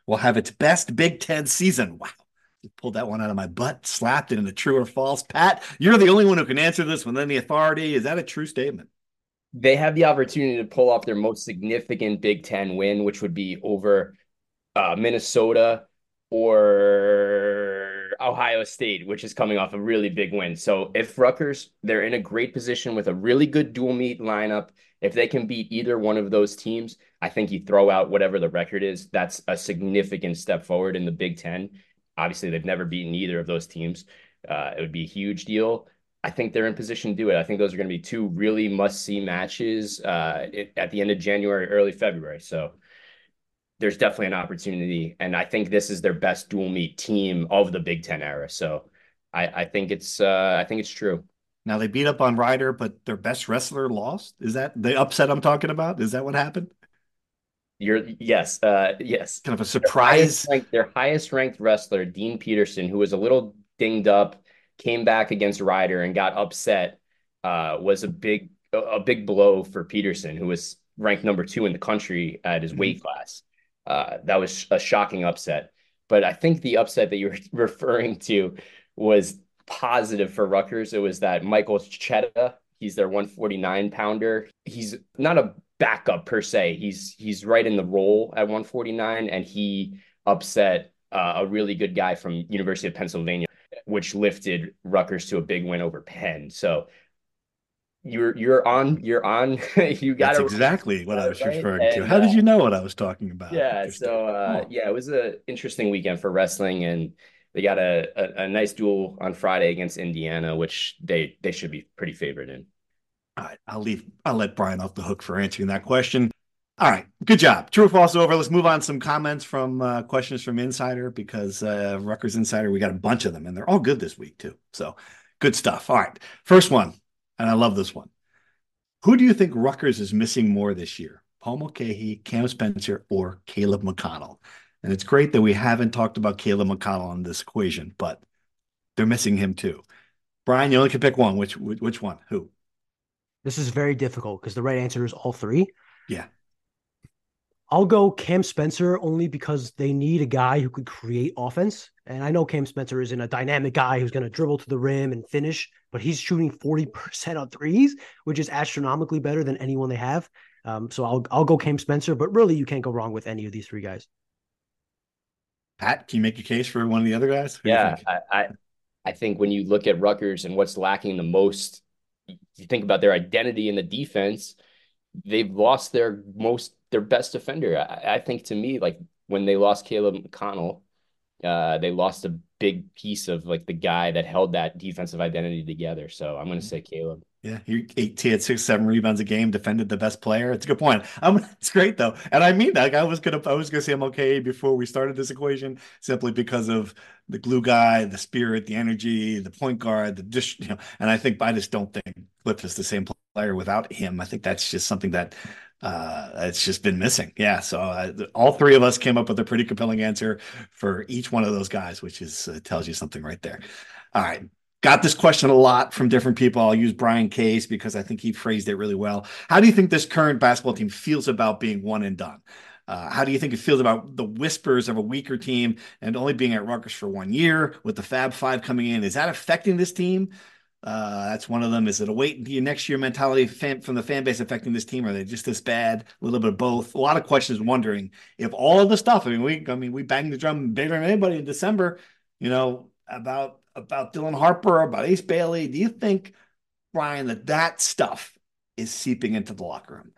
S2: will have its best Big Ten season. Wow. Pulled that one out of my butt, slapped it into true or false. Pat, you're the only one who can answer this with any authority. Is that a true statement?
S4: They have the opportunity to pull off their most significant Big Ten win, which would be over uh, Minnesota or Ohio State, which is coming off a really big win. So if Rutgers, they're in a great position with a really good dual meet lineup. If they can beat either one of those teams, I think you throw out whatever the record is. That's a significant step forward in the Big Ten. Obviously, they've never beaten either of those teams. Uh, it would be a huge deal. I think they're in position to do it. I think those are going to be two really must see matches uh, at the end of January, early February. So there's definitely an opportunity. And I think this is their best dual meet team of the Big Ten era. So I, I think it's uh, I think it's true.
S2: Now they beat up on Rider, but their best wrestler lost. Is that the upset I'm talking about? Is that what happened?
S4: You're yes, uh, yes.
S2: Kind of a surprise.
S4: Their highest, ranked, their highest ranked wrestler, Dean Peterson, who was a little dinged up, came back against Rider and got upset. Uh, was a big a big blow for Peterson, who was ranked number two in the country at his mm-hmm. weight class. Uh, that was a shocking upset. But I think the upset that you're referring to was positive for Rutgers. It was that Michael Chetta, he's their 149 pounder. He's not a backup per se. He's he's right in the role at 149, and he upset uh, a really good guy from University of Pennsylvania, which lifted Rutgers to a big win over Penn. So you're you're on you're on you got
S2: That's exactly what I was right? referring and, to. How uh, did you know what I was talking about?
S4: Yeah, so uh, yeah, it was an interesting weekend for wrestling, and they got a, a, a nice duel on Friday against Indiana, which they they should be pretty favored in.
S2: All right, I'll leave. I'll let Brian off the hook for answering that question. All right, good job. True or false over. Let's move on. Some comments from uh, questions from Insider because uh, Rutgers Insider, we got a bunch of them, and they're all good this week too. So good stuff. All right, first one and I love this one. Who do you think Rutgers is missing more this year? Paul Mulcahy, Cam Spencer, or Caleb McConnell? And it's great that we haven't talked about Caleb McConnell in this equation, but they're missing him too. Brian, you only can pick one. Which which one? Who?
S3: This is very difficult because the right answer is all three.
S2: Yeah.
S3: I'll go Cam Spencer only because they need a guy who could create offense. And I know Cam Spencer isn't a dynamic guy who's going to dribble to the rim and finish, but he's shooting 40% on threes, which is astronomically better than anyone they have. Um, so I'll I'll go Cam Spencer, but really you can't go wrong with any of these three guys.
S2: Pat, can you make a case for one of the other guys?
S4: Who yeah, I, I I think when you look at Rutgers and what's lacking the most, you think about their identity in the defense, they've lost their most their best defender. I, I think to me, like when they lost Caleb McConnell, uh, they lost a big piece of like the guy that held that defensive identity together. So I'm going to say Caleb.
S2: Yeah, he eight, he had six, seven rebounds a game, defended the best player. It's a good point. Um, it's great though, and I mean that. Like, I was gonna, I was gonna say I'm okay before we started this equation, simply because of the glue guy, the spirit, the energy, the point guard, the dish. You know, and I think I just don't think Cliff is the same player without him. I think that's just something that uh, it's just been missing. Yeah. So uh, all three of us came up with a pretty compelling answer for each one of those guys, which is uh, tells you something right there. All right. Got this question a lot from different people. I'll use Brian Case because I think he phrased it really well. How do you think this current basketball team feels about being one and done? Uh, how do you think it feels about the whispers of a weaker team and only being at Rutgers for one year with the Fab Five coming in? Is that affecting this team? Uh, that's one of them. Is it a wait until next year mentality fan, from the fan base affecting this team? Are they just this bad? A little bit of both. A lot of questions wondering if all of the stuff. I mean, we I mean we banged the drum bigger than anybody in December. You know, about about Dylan Harper, about Ace Bailey. Do you think, Brian, that that stuff is seeping into the locker room?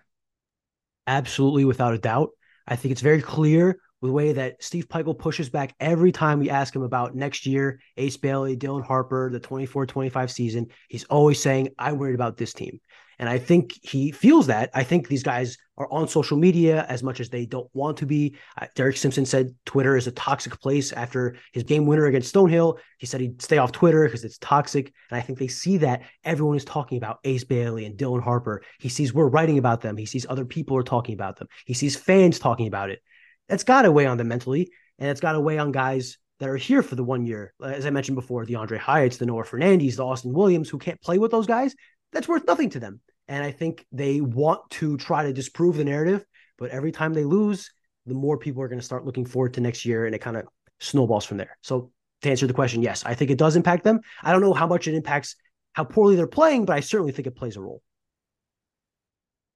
S3: Absolutely, without a doubt. I think it's very clear with the way that Steve Pikiell pushes back every time we ask him about next year, Ace Bailey, Dylan Harper, the 24 25 season. He's always saying, I'm worried about this team. And I think he feels that. I think these guys are on social media as much as they don't want to be. Uh, Derek Simpson said Twitter is a toxic place after his game winner against Stonehill. He said he'd stay off Twitter because it's toxic. And I think they see that everyone is talking about Ace Bailey and Dylan Harper. He sees we're writing about them. He sees other people are talking about them. He sees fans talking about it. That's got to weigh on them mentally. And it's got to weigh on guys that are here for the one year. As I mentioned before, the Aundre Hyatts, the Noah Fernandes, the Austin Williams, who can't play with those guys that's worth nothing to them. And I think they want to try to disprove the narrative, but every time they lose, the more people are going to start looking forward to next year and it kind of snowballs from there. So to answer the question, yes, I think it does impact them. I don't know how much it impacts how poorly they're playing, but I certainly think it plays a role.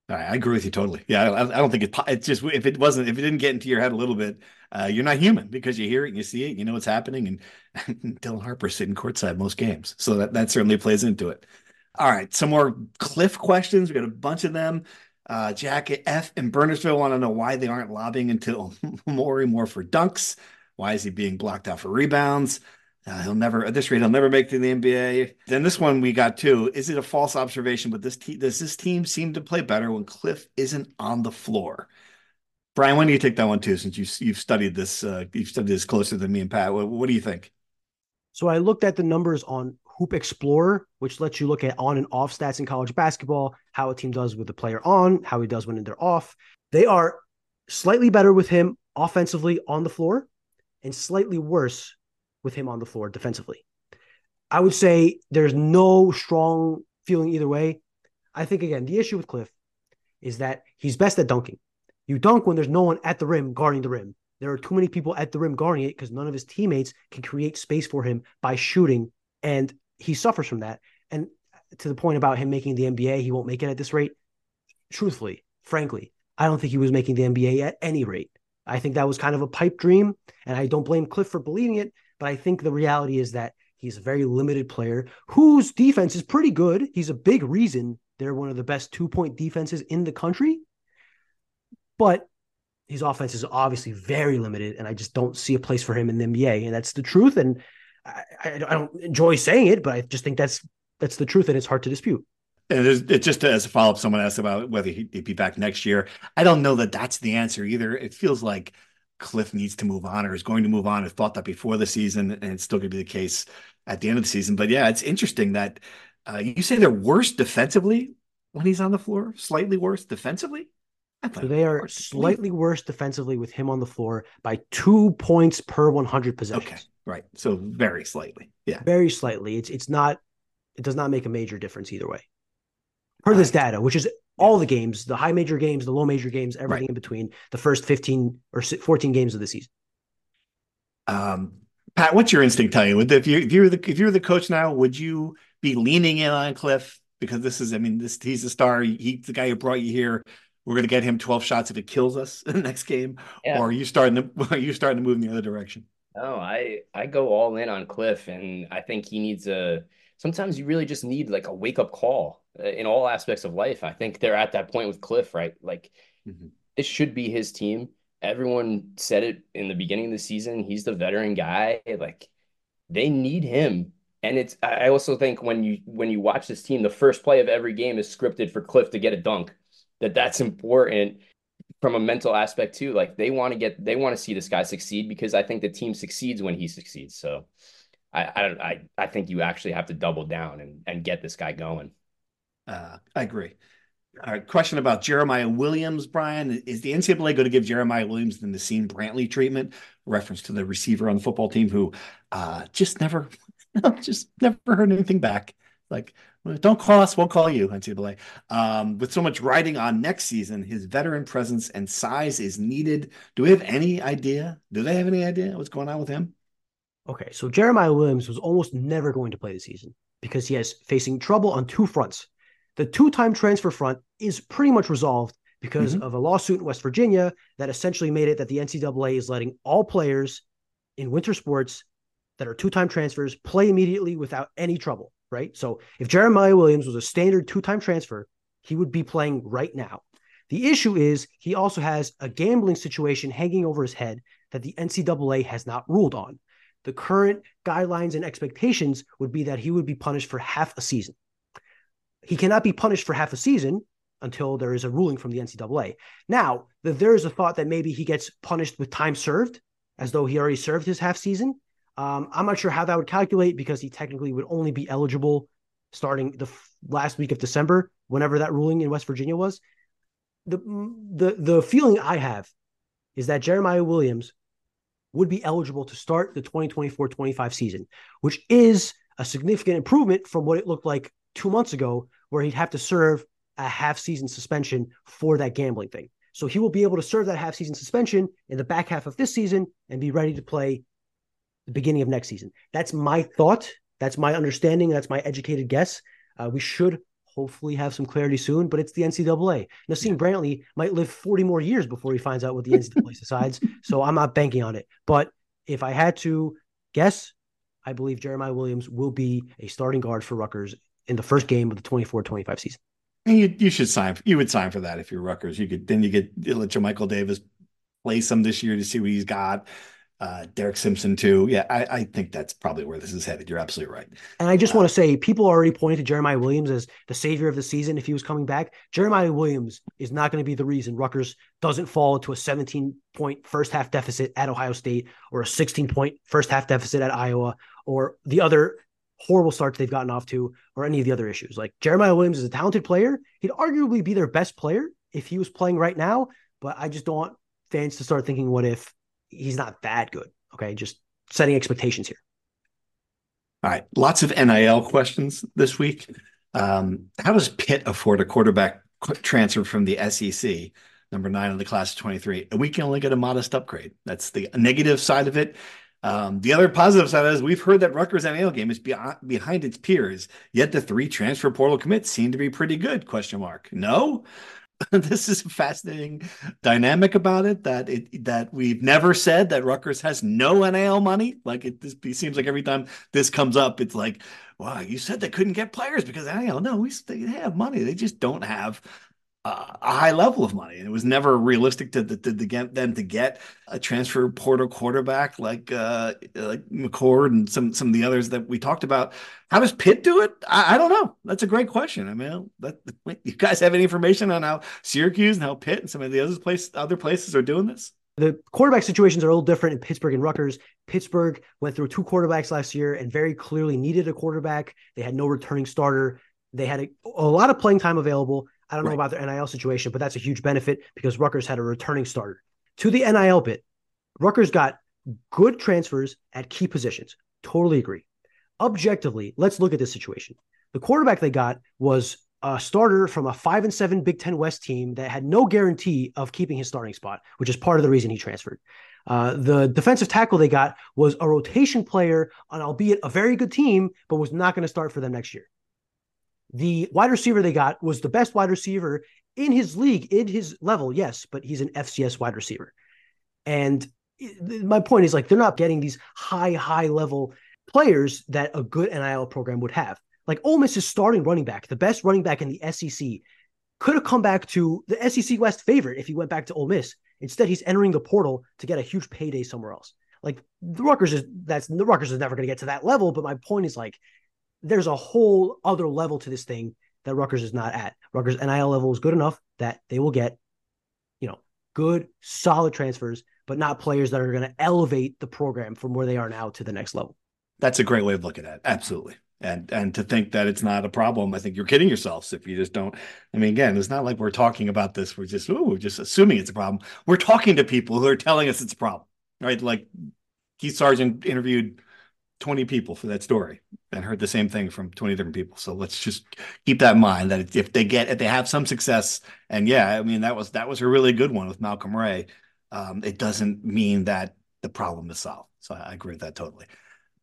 S2: I agree with you totally. Yeah, I, don't think it. It's just if it wasn't, if it didn't get into your head a little bit, uh, you're not human because you hear it and you see it, you know what's happening. And, and Dylan Harper sitting courtside most games, so that that certainly plays into it. All right, some more Cliff questions. We got a bunch of them. Uh, Jack F and Bernardsville want to know why they aren't lobbying until Morey more for dunks. Why is he being blocked out for rebounds? Uh, he'll never at this rate he'll never make it to the NBA. Then this one we got too. Is it a false observation? But this te- does this team seem to play better when Cliff isn't on the floor? Brian, when don't you take that one too? Since you you've studied this, uh, you've studied this closer than me and Pat. What, what do you think?
S3: So I looked at the numbers on Hoop Explorer, which lets you look at on and off stats in college basketball, how a team does with the player on, how he does when they're off. They are slightly better with him offensively on the floor and slightly worse with him on the floor defensively. I would say there's no strong feeling either way. I think, again, the issue with Cliff is that he's best at dunking. You dunk when there's no one at the rim guarding the rim. There are too many people at the rim guarding it because none of his teammates can create space for him by shooting. And he suffers from that. And to the point about him making the NBA, he won't make it at this rate. Truthfully, frankly, I don't think he was making the NBA at any rate. I think that was kind of a pipe dream, and I don't blame Cliff for believing it. But I think the reality is that he's a very limited player whose defense is pretty good. He's a big reason they're one of the best two point defenses in the country. But his offense is obviously very limited, and I just don't see a place for him in the NBA. And that's the truth. And I, I, don't enjoy saying it, but I just think that's that's the truth, and it's hard to dispute.
S2: And it's just as a follow up, someone asked about whether he'd be back next year. I don't know that that's the answer either. It feels like Cliff needs to move on or is going to move on. I thought that before the season, and it's still going to be the case at the end of the season. But yeah, it's interesting that uh, you say they're worse defensively when he's on the floor, slightly worse defensively.
S3: So they are slightly worse defensively with him on the floor by two points per 100 possessions.
S2: Okay. Right. So very slightly. Yeah.
S3: Very slightly. It's it's not it does not make a major difference either way. Per this data, which is all the games, the high major games, the low major games, everything right. in between, the first 15 or 14 games of the season.
S2: Um, Pat, what's your instinct tell you? If you if you're the if you're the coach now, would you be leaning in on Cliff because this is, I mean, this he's a star. He's the guy who brought you here. We're going to get him 12 shots if it kills us in the next game, yeah. or are you starting to are you starting to move in the other direction?
S4: No, I I go all in on Cliff, and I think he needs a. Sometimes you really just need like a wake up call uh, in all aspects of life. I think they're at that point with Cliff, right? Like mm-hmm. this should be his team. Everyone said it in the beginning of the season. He's the veteran guy. Like they need him. And it's I also think when you when you watch this team, the first play of every game is scripted for Cliff to get a dunk. That that's important from a mental aspect too. Like they want to get, they want to see this guy succeed because I think the team succeeds when he succeeds. So I, I, I, I think you actually have to double down and and get this guy going.
S2: Uh, I agree. All right, question about Jeremiah Williams, Brian. Is the NCAA going to give Jeremiah Williams the Naseim Brantley treatment? Reference to the receiver on the football team who uh, just never, just never heard anything back. Like don't call us, we'll call you, NCAA. Um, with so much riding on next season, his veteran presence and size is needed. Do we have any idea? Do they have any idea what's going on with him?
S3: Okay, so Jeremiah Williams was almost never going to play the season because he is facing trouble on two fronts. The two-time transfer front is pretty much resolved because mm-hmm. of a lawsuit in West Virginia that essentially made it that the NCAA is letting all players in winter sports that are two time transfers play immediately without any trouble, right? So if Jeremiah Williams was a standard two time transfer, he would be playing right now. The issue is he also has a gambling situation hanging over his head that the NCAA has not ruled on. The current guidelines and expectations would be that he would be punished for half a season. He cannot be punished for half a season until there is a ruling from the NCAA. Now, there is a thought that maybe he gets punished with time served, as though he already served his half season. Um, I'm not sure how that would calculate because he technically would only be eligible starting the f- last week of December, whenever that ruling in West Virginia was. The the the feeling I have is that Jeremiah Williams would be eligible to start the 2024-25 season, which is a significant improvement from what it looked like two months ago, where he'd have to serve a half season suspension for that gambling thing. So he will be able to serve that half season suspension in the back half of this season and be ready to play the beginning of next season. That's my thought. That's my understanding. That's my educated guess. Uh, we should hopefully have some clarity soon, but it's the NCAA. Naseim Brantley might live 40 more years before he finds out what the NCAA decides. So I'm not banking on it. But if I had to guess, I believe Jeremiah Williams will be a starting guard for Rutgers in the first game of the 24-25 season.
S2: And you you should sign. You would sign for that if you're Rutgers. You could then you get let your Michael Davis play some this year to see what he's got uh, Derek Simpson too. Yeah, I, I, think that's probably where this is headed. You're absolutely right.
S3: And I just uh, want to say, people already pointed to Jeremiah Williams as the savior of the season if he was coming back. Jeremiah Williams is not going to be the reason Rutgers doesn't fall into a 17 point first half deficit at Ohio State or a 16 point first half deficit at Iowa or the other horrible starts they've gotten off to or any of the other issues. Like Jeremiah Williams is a talented player. He'd arguably be their best player if he was playing right now, but I just don't want fans to start thinking, what if he's not that good. Okay, just setting expectations here.
S2: All right, lots of NIL questions this week. Um, how does Pitt afford a quarterback transfer from the SEC, number nine in the class of 23? And we can only get a modest upgrade. That's the negative side of it. Um, the other positive side is we've heard that Rutgers NIL game is behind its peers, yet the three transfer portal commits seem to be pretty good. Question mark. No, this is a fascinating dynamic about it that it that we've never said that Rutgers has no NIL money. Like it, this, it seems like every time this comes up, it's like, wow, you said they couldn't get players because NIL. No, we they have money. They just don't have uh, a high level of money. And it was never realistic to, to, to, get them to get a transfer portal quarterback like uh, like McCord and some some of the others that we talked about. How does Pitt do it? I, I don't know. That's a great question. I mean, that, you guys have any information on how Syracuse and how Pitt and some of the other place other places are doing this?
S3: The quarterback situations are a little different in Pittsburgh and Rutgers. Pittsburgh went through two quarterbacks last year and very clearly needed a quarterback. They had no returning starter. They had a, a lot of playing time available. I don't right. know about their NIL situation, but that's a huge benefit because Rutgers had a returning starter. To the NIL bit, Rutgers got good transfers at key positions. Totally agree. Objectively, let's look at this situation. The quarterback they got was a starter from a five and seven Big Ten West team that had no guarantee of keeping his starting spot, which is part of the reason he transferred. Uh, the defensive tackle they got was a rotation player on, albeit a very good team, but was not going to start for them next year. The wide receiver they got was the best wide receiver in his league, in his level, yes, but he's an FCS wide receiver. And my point is like they're not getting these high, high level players that a good NIL program would have. Like Ole Miss is starting running back, the best running back in the SEC, could have come back to the SEC West favorite if he went back to Ole Miss. Instead, he's entering the portal to get a huge payday somewhere else. Like the Rutgers is that's the Rutgers is never going to get to that level. But my point is like there's a whole other level to this thing that Rutgers is not at. Rutgers NIL level is good enough that they will get, you know, good, solid transfers, but not players that are going to elevate the program from where they are now to the next level.
S2: That's a great way of looking at it. Absolutely. And and to think that it's not a problem, I think you're kidding yourselves if you just don't. I mean, again, it's not like we're talking about this. We're just oh, we're just assuming it's a problem. We're talking to people who are telling us it's a problem, right? Like Keith Sargeant interviewed 20 people for that story and heard the same thing from 20 different people. So let's just keep that in mind that if they get, if they have some success, and yeah, I mean, that was, that was a really good one with Malcolm Ray. Um, it doesn't mean that the problem is solved. So I agree with that totally.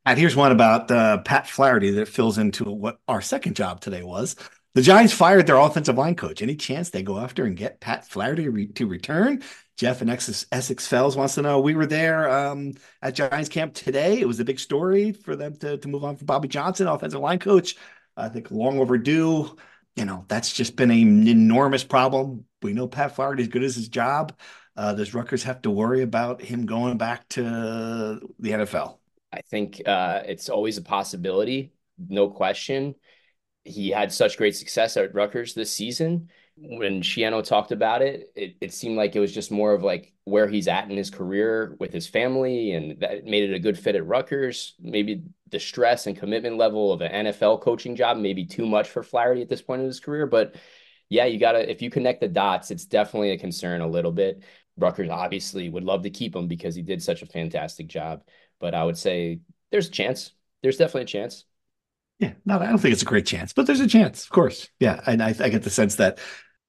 S2: And here's one about uh, Pat Flaherty that fills into what our second job today was. The Giants fired their offensive line coach. Any chance they go after and get Pat Flaherty re- to return? Jeff and Essex, Essex Fells wants to know. We were there um, at Giants camp today. It was a big story for them to, to move on from Bobby Johnson, offensive line coach. I think long overdue. You know, that's just been an enormous problem. We know Pat Flaherty is good as his job. Uh, does Rutgers have to worry about him going back to the NFL?
S4: I think uh, it's always a possibility, no question. He had such great success at Rutgers this season when Schiano talked about it, it, it seemed like it was just more of like where he's at in his career with his family, and that made it a good fit at Rutgers. Maybe the stress and commitment level of an NFL coaching job may be too much for Flaherty at this point in his career. But yeah, you gotta if you connect the dots, it's definitely a concern a little bit. Rutgers obviously would love to keep him because he did such a fantastic job. But I would say there's a chance. There's definitely a chance.
S2: Yeah, no, I don't think it's a great chance, but there's a chance, of course. Yeah, and I, I get the sense that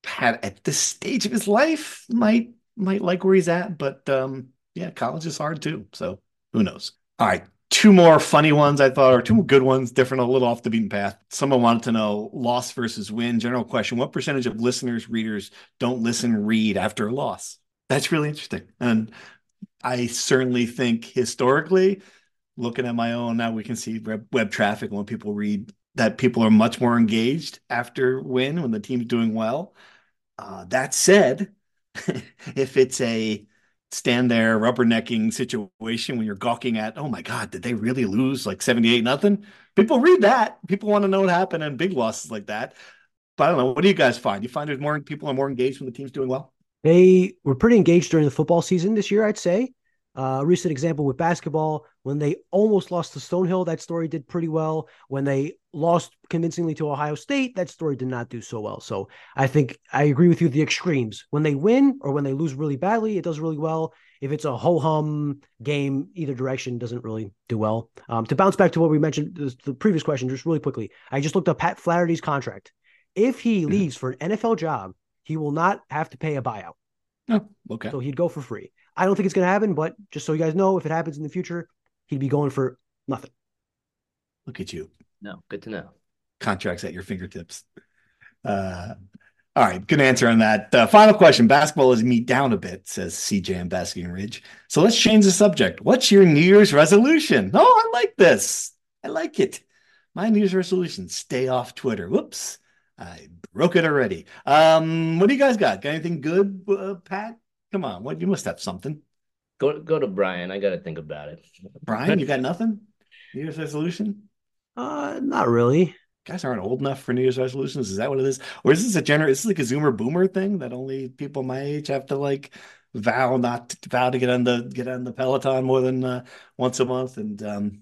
S2: Pat at this stage of his life might might like where he's at, but um, yeah, college is hard too. So who knows? All right, two more funny ones I thought, or two good ones, different, a little off the beaten path. Someone wanted to know loss versus win. General question: What percentage of listeners, readers don't listen, read after a loss? That's really interesting, and I certainly think historically, looking at my own now, we can see web, web traffic when people read that people are much more engaged after win when the team's doing well. Uh, that said, if it's a stand there rubbernecking situation when you're gawking at, oh my God, did they really lose like 78 nothing? People read that. People want to know what happened and big losses like that. But I don't know. What do you guys find? You find there's more people are more engaged when the team's doing well?
S3: They were pretty engaged during the football season this year, I'd say. Uh, a recent example with basketball, when they almost lost to Stonehill, that story did pretty well. When they lost convincingly to Ohio State, that story did not do so well. So I think I agree with you. The extremes, when they win or when they lose really badly, it does really well. If it's a ho hum game, either direction doesn't really do well. Um, to bounce back to what we mentioned, the, the, previous question, just really quickly, I just looked up Pat Flaherty's contract. If he mm-hmm. leaves for an NFL job, he will not have to pay a buyout.
S2: Oh, okay.
S3: So he'd go for free. I don't think it's going to happen, but just so you guys know, if it happens in the future, he'd be going for nothing.
S2: Look at you.
S4: No, good to know.
S2: Contracts at your fingertips. Uh, all right, good answer on that. Uh, final question. Basketball is me down a bit, says CJ and Basking Ridge. So let's change the subject. What's your New Year's resolution? Oh, I like this. I like it. My New Year's resolution: stay off Twitter. Whoops, I broke it already. Um, what do you guys got? Got anything good, uh, Pat? Come on, what you must have something.
S4: Go go to Brian. I got to think about it.
S2: Brian, you got nothing? New Year's resolution?
S3: Uh, not really.
S2: Guys aren't old enough for New Year's resolutions. Is that what it is? Or is this a general? Is this like a Zoomer Boomer thing that only people my age have to like vow not to, vow to get on the get on the Peloton more than uh, once a month and um,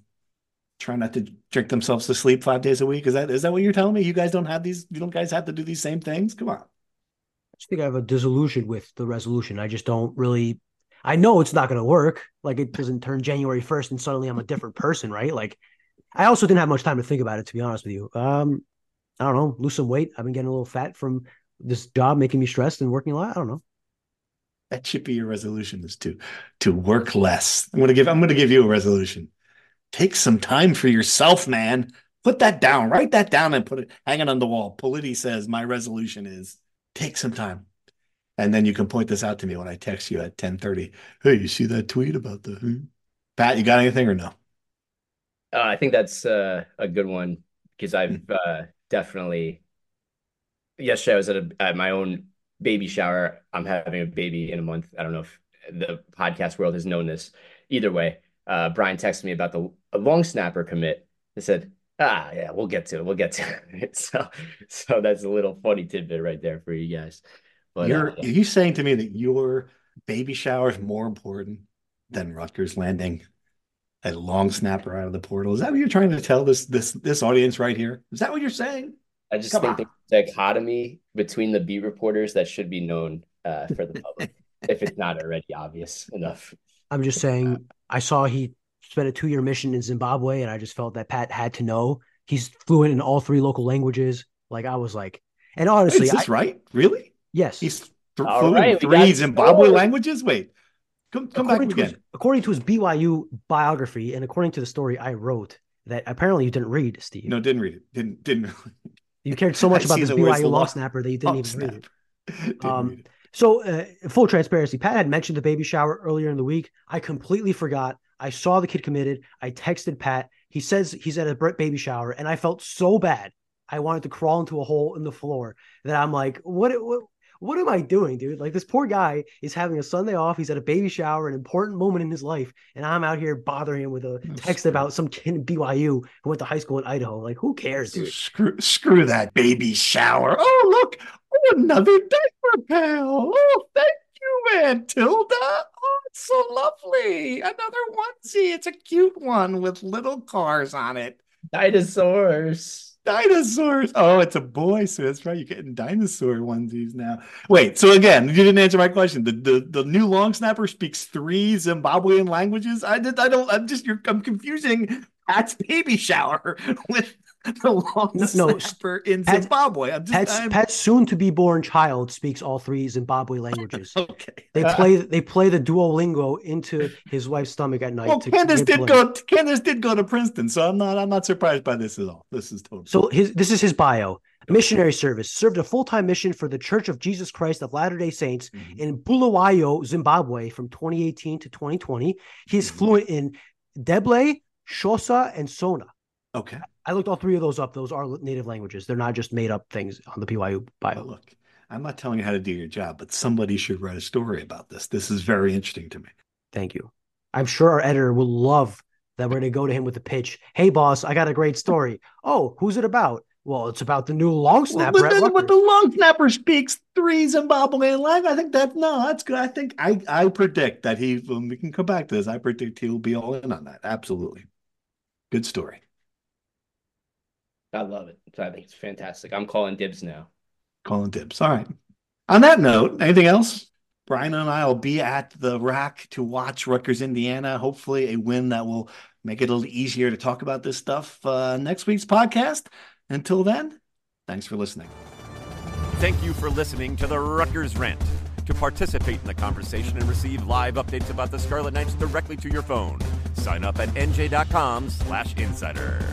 S2: try not to drink themselves to sleep five days a week? Is that is that what you're telling me? You guys don't have these? You don't guys have to do these same things? Come on.
S3: I just think I have a disillusion with the resolution. I just don't really. I know it's not going to work. Like it doesn't turn January first and suddenly I'm a different person, right? Like I also didn't have much time to think about it, to be honest with you. Um, I don't know, lose some weight. I've been getting a little fat from this job, making me stressed and working a lot. I don't know.
S2: That should be your resolution is to to work less. I'm gonna give I'm gonna give you a resolution. Take some time for yourself, man. Put that down. Write that down and put it hang it on the wall. Politi says my resolution is take some time. And then you can point this out to me when I text you at 1030. Hey, you see that tweet about the hmm? Pat, you got anything or no?
S4: Uh, I think that's uh, a good one because I've hmm. uh, definitely. Yesterday, I was at, a, at my own baby shower. I'm having a baby in a month. I don't know if the podcast world has known this. Either way, uh, Brian texted me about the long snapper commit. He said, "Ah, yeah, we'll get to it. We'll get to it." so, so that's a little funny tidbit right there for you guys.
S2: But you're uh, you saying to me that your baby shower is more important than Rutgers landing a long snapper out of the portal. Is that what you're trying to tell this this this audience right here? Is that what you're saying?
S4: I just Come think on. the dichotomy between the beat reporters that should be known uh, for the public, if it's not already obvious enough.
S3: I'm just saying. I saw he spent a two year mission in Zimbabwe, and I just felt that Pat had to know. He's fluent in all three local languages. Like I was like, and honestly,
S2: is this I, right? Really?
S3: Yes.
S2: He's th- fluent right, in three Zimbabwe languages. Wait, Come, come back again.
S3: His, according to his BYU biography, and according to the story I wrote, that apparently you didn't read, Steve.
S2: No, didn't read it. Didn't didn't.
S3: You cared so much about this
S2: the
S3: BYU
S2: law
S3: long
S2: long-
S3: snapper that you
S2: Oh,
S3: didn't even read it.
S2: Didn't
S3: Um,
S2: read it.
S3: So, uh, full transparency, Pat had mentioned the baby shower earlier in the week. I completely forgot. I saw the kid committed. I texted Pat. He says he's at a baby shower, and I felt so bad. I wanted to crawl into a hole in the floor that I'm like, what, what, what am I doing, dude? Like this poor guy is having a Sunday off. He's at a baby shower, an important moment in his life, and I'm out here bothering him with a text about some kid in BYU who went to high school in Idaho. Like, who cares, dude?
S2: Screw, screw that baby shower. Oh, look. Oh, another diaper pal. Oh, thank you, Aunt Tilda. Oh, it's so lovely. Another onesie. It's a cute one with little cars on it.
S4: Dinosaurs.
S2: Dinosaurs. Oh, it's a boy, so that's right. You're getting dinosaur onesies now. Wait, so again, you didn't answer my question. The the, the new long snapper speaks three Zimbabwean languages. I did. I don't. I'm just. You're. I'm confusing Pat's baby shower with the long
S3: No, no,
S2: snapper in
S3: Pat-
S2: Zimbabwe. I'm just.
S3: Pat's,
S2: I'm,
S3: Pat's soon to be born child speaks all three Zimbabwe languages.
S2: okay.
S3: They play they play the Duolingo into his wife's stomach at night.
S2: Well, Candace did go. Candace did go to Princeton, so I'm not. I'm not surprised by this at all. This is totally.
S3: So his this is his bio. Missionary service served a full time mission for the Church of Jesus Christ of Latter Day Saints
S2: Mhm.
S3: in Bulawayo, Zimbabwe, from 2018 to 2020. He is
S2: Mhm.
S3: fluent in Ndebele, Xhosa, and Shona.
S2: okay.
S3: I looked all three of those up. Those are native languages. They're not just made up things on the
S2: But
S3: bio.
S2: look, I'm not telling you how to do your job, but somebody should write a story about this. This is very interesting to me.
S3: Thank you. I'm sure our editor will love that we're going to go to him with a pitch. Hey, boss, I got a great story. Oh, who's it about? Well, it's about the new long
S2: Well,
S3: snapper.
S2: but,
S3: at
S2: but the long snapper speaks three Zimbabwean language. I think that no, that's good. I think I I predict that he. When we can come back to this, I predict he'll be all in on that. Absolutely, good story.
S4: I love it. I think it's fantastic. I'm calling dibs now.
S2: Calling dibs. All right. On that note, anything else? Brian and I will be at the RAC to watch Rutgers, Indiana. Hopefully, a win that will make it a little easier to talk about this stuff uh, next week's podcast. Until then, thanks for listening.
S1: Thank you for listening to the Rutgers Rant. To participate in the conversation and receive live updates about the Scarlet Knights directly to your phone, sign up at nj.com/insider.